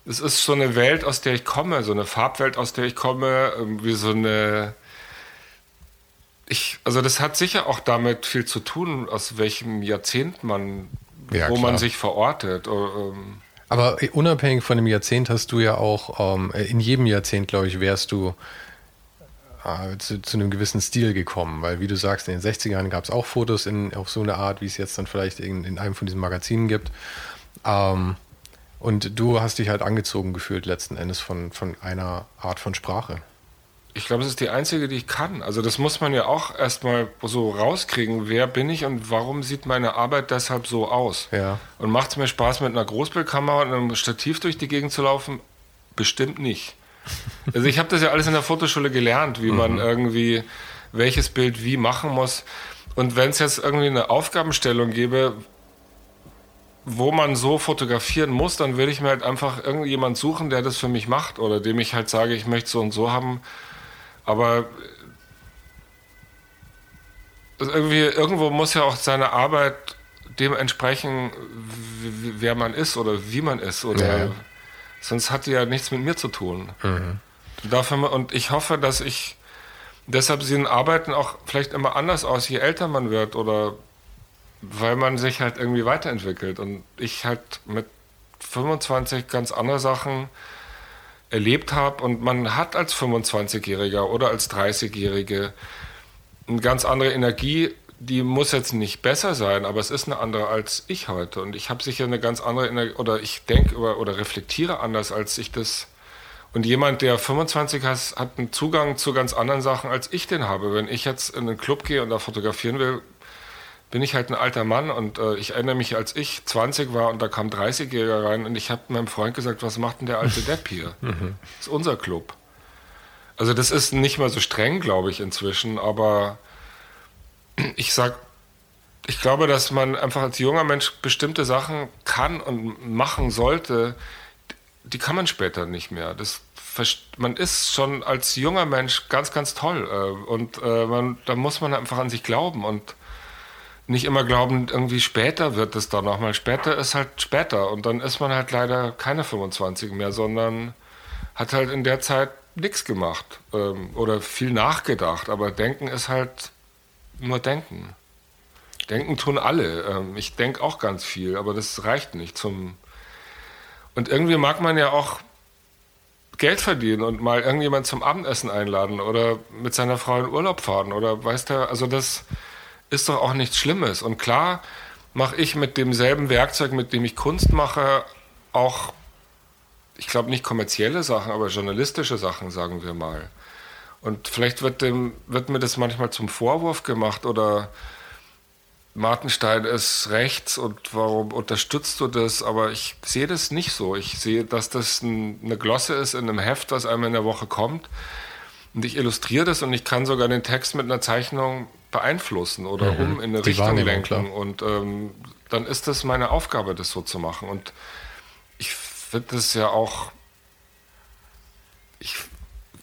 [SPEAKER 2] es ist so eine Welt, aus der ich komme, so eine Farbwelt, aus der ich komme, irgendwie so eine, ich, also das hat sicher auch damit viel zu tun, aus welchem Jahrzehnt man, ja, wo klar. man sich verortet. Ähm,
[SPEAKER 1] aber unabhängig von dem Jahrzehnt hast du ja auch, ähm, in jedem Jahrzehnt, glaube ich, wärst du äh, zu, zu, einem gewissen Stil gekommen. Weil, wie du sagst, in den 60er Jahren gab es auch Fotos in, auf so eine Art, wie es jetzt dann vielleicht in, in einem von diesen Magazinen gibt. Ähm, und du hast dich halt angezogen gefühlt letzten Endes von, von einer Art von Sprache.
[SPEAKER 2] Ich glaube, es ist die einzige, die ich kann. Also das muss man ja auch erstmal so rauskriegen. Wer bin ich und warum sieht meine Arbeit deshalb so aus?
[SPEAKER 1] Ja.
[SPEAKER 2] Und macht es mir Spaß, mit einer Großbildkamera und einem Stativ durch die Gegend zu laufen? Bestimmt nicht. <laughs> Also ich habe das ja alles in der Fotoschule gelernt, wie man mhm. irgendwie welches Bild wie machen muss. Und wenn es jetzt irgendwie eine Aufgabenstellung gäbe, wo man so fotografieren muss, dann würde ich mir halt einfach irgendjemand suchen, der das für mich macht oder dem ich halt sage, ich möchte so und so haben aber irgendwie, irgendwo muss ja auch seine Arbeit dem entsprechen, wer man ist oder wie man ist. Oder ja. Sonst hat die ja nichts mit mir zu tun. Mhm. Dafür, und ich hoffe, dass ich deshalb sehen Arbeiten auch vielleicht immer anders aus, je älter man wird oder weil man sich halt irgendwie weiterentwickelt. Und ich halt mit 25 ganz andere Sachen erlebt habe. Und man hat als 25-Jähriger oder als 30-Jährige eine ganz andere Energie. Die muss jetzt nicht besser sein, aber es ist eine andere als ich heute. Und ich habe sicher eine ganz andere Energie, oder ich denke oder reflektiere anders, als ich das. Und jemand, der 25 ist, hat einen Zugang zu ganz anderen Sachen, als ich den habe. Wenn ich jetzt in einen Club gehe und da fotografieren will, bin ich halt ein alter Mann und äh, ich erinnere mich, als ich 20 war und da kam 30-Jähriger rein und ich habe meinem Freund gesagt, was macht denn der alte Depp hier? <laughs> Mhm. Das ist unser Club. Also das ist nicht mal so streng, glaube ich, inzwischen, aber ich sag, ich glaube, dass man einfach als junger Mensch bestimmte Sachen kann und machen sollte, die kann man später nicht mehr. Das, man ist schon als junger Mensch ganz, ganz toll. Äh, und äh, man, da muss man einfach an sich glauben und nicht immer glauben, irgendwie später wird es dann nochmal. Später ist halt später und dann ist man halt leider keine 25 mehr, sondern hat halt in der Zeit nichts gemacht ähm, oder viel nachgedacht. Aber Denken ist halt nur Denken. Denken tun alle. Ähm, ich denke auch ganz viel, aber das reicht nicht zum. Und irgendwie mag man ja auch Geld verdienen und mal irgendjemand zum Abendessen einladen oder mit seiner Frau in Urlaub fahren oder weißt du, also das ist doch auch nichts Schlimmes. Und klar mache ich mit demselben Werkzeug, mit dem ich Kunst mache, auch, ich glaube nicht kommerzielle Sachen, aber journalistische Sachen, sagen wir mal. Und vielleicht wird, dem, wird mir das manchmal zum Vorwurf gemacht oder Martenstein ist rechts und warum unterstützt du das? Aber ich sehe das nicht so. Ich sehe, dass das ein, eine Glosse ist in einem Heft, was einmal in der Woche kommt. Und ich illustriere das und ich kann sogar den Text mit einer Zeichnung beeinflussen oder mhm. um in eine Die Richtung lenken. Klar. Und ähm, dann ist das meine Aufgabe, das so zu machen. Und ich finde das ja auch. Ich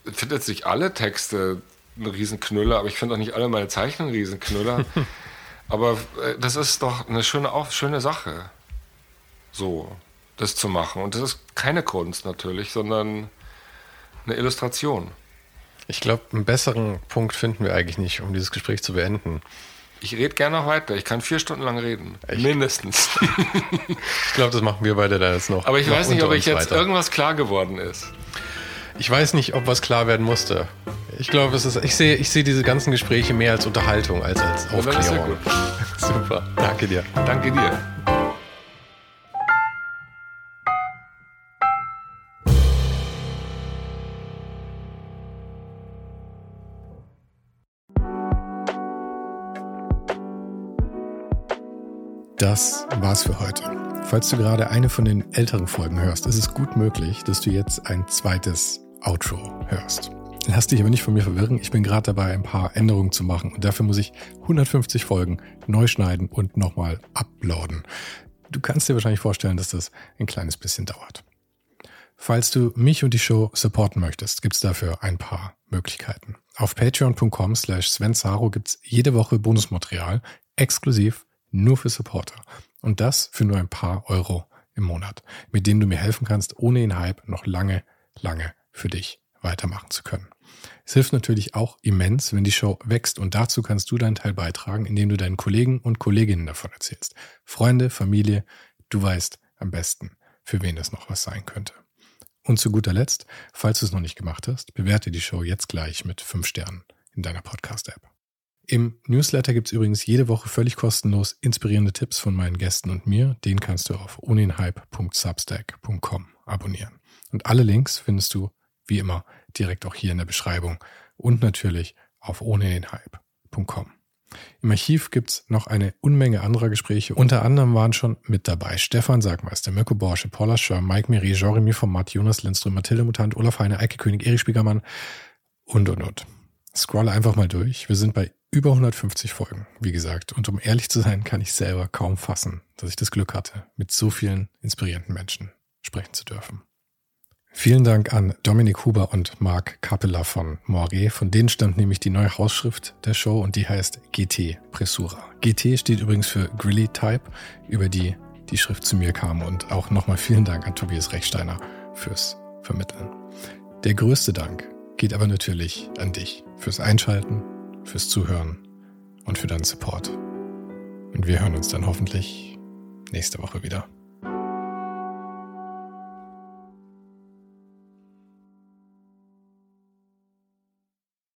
[SPEAKER 2] finde jetzt nicht alle Texte ein Riesenknüller, aber ich finde auch nicht alle meine Zeichnungen Riesenknüller. <laughs> Aber äh, das ist doch eine schöne, auch schöne Sache, so das zu machen. Und das ist keine Kunst natürlich, sondern eine Illustration.
[SPEAKER 1] Ich glaube, einen besseren Punkt finden wir eigentlich nicht, um dieses Gespräch zu beenden.
[SPEAKER 2] Ich rede gerne noch weiter. Ich kann vier Stunden lang reden. Echt? Mindestens. <laughs>
[SPEAKER 1] ich glaube, das machen wir beide da jetzt noch.
[SPEAKER 2] Aber ich
[SPEAKER 1] noch
[SPEAKER 2] weiß nicht, ob ich jetzt weiter. irgendwas klar geworden ist.
[SPEAKER 1] Ich weiß nicht, ob was klar werden musste. Ich glaube, es ist. Ich sehe, ich sehe diese ganzen Gespräche mehr als Unterhaltung als als Aufklärung. Ja <laughs> Super. Danke dir.
[SPEAKER 2] Danke dir.
[SPEAKER 1] Das war's für heute. Falls du gerade eine von den älteren Folgen hörst, ist es gut möglich, dass du jetzt ein zweites Outro hörst. Lass dich aber nicht von mir verwirren. Ich bin gerade dabei, ein paar Änderungen zu machen und dafür muss ich 150 Folgen neu schneiden und nochmal uploaden. Du kannst dir wahrscheinlich vorstellen, dass das ein kleines bisschen dauert. Falls du mich und die Show supporten möchtest, gibt's dafür ein paar Möglichkeiten. Auf patreon.com slash svensaro gibt's jede Woche Bonusmaterial, exklusiv nur für Supporter. Und das für nur ein paar Euro im Monat, mit denen du mir helfen kannst, ohne den Hype noch lange, lange für dich weitermachen zu können. Es hilft natürlich auch immens, wenn die Show wächst und dazu kannst du deinen Teil beitragen, indem du deinen Kollegen und Kolleginnen davon erzählst. Freunde, Familie, du weißt am besten, für wen es noch was sein könnte. Und zu guter Letzt, falls du es noch nicht gemacht hast, bewerte die Show jetzt gleich mit fünf Sternen in deiner Podcast-App. Im Newsletter gibt es übrigens jede Woche völlig kostenlos inspirierende Tipps von meinen Gästen und mir. Den kannst du auf ohnenhype.substack.com abonnieren. Und alle Links findest du wie immer direkt auch hier in der Beschreibung und natürlich auf ohnedenhype.com. Im Archiv gibt's noch eine Unmenge anderer Gespräche. Unter anderem waren schon mit dabei Stefan Sagmeister, Mirko Borsche, Paula Schör, Mike Miri, Jeremy Format, Jonas Lindström, Mathilde Mutant, Olaf Heine, Eike König, Erich Spiegermann und, und, und. Scrolle einfach mal durch. Wir sind bei über 150 Folgen, wie gesagt. Und um ehrlich zu sein, kann ich selber kaum fassen, dass ich das Glück hatte, mit so vielen inspirierenden Menschen sprechen zu dürfen. Vielen Dank an Dominik Huber und Marc Capella von Moiré. Von denen stammt nämlich die neue Hausschrift der Show und die heißt GT Pressura. GT steht übrigens für Grilly Type, über die die Schrift zu mir kam. Und auch nochmal vielen Dank an Tobias Rechsteiner fürs Vermitteln. Der größte Dank geht aber natürlich an dich fürs Einschalten, fürs Zuhören und für deinen Support. Und wir hören uns dann hoffentlich nächste Woche wieder.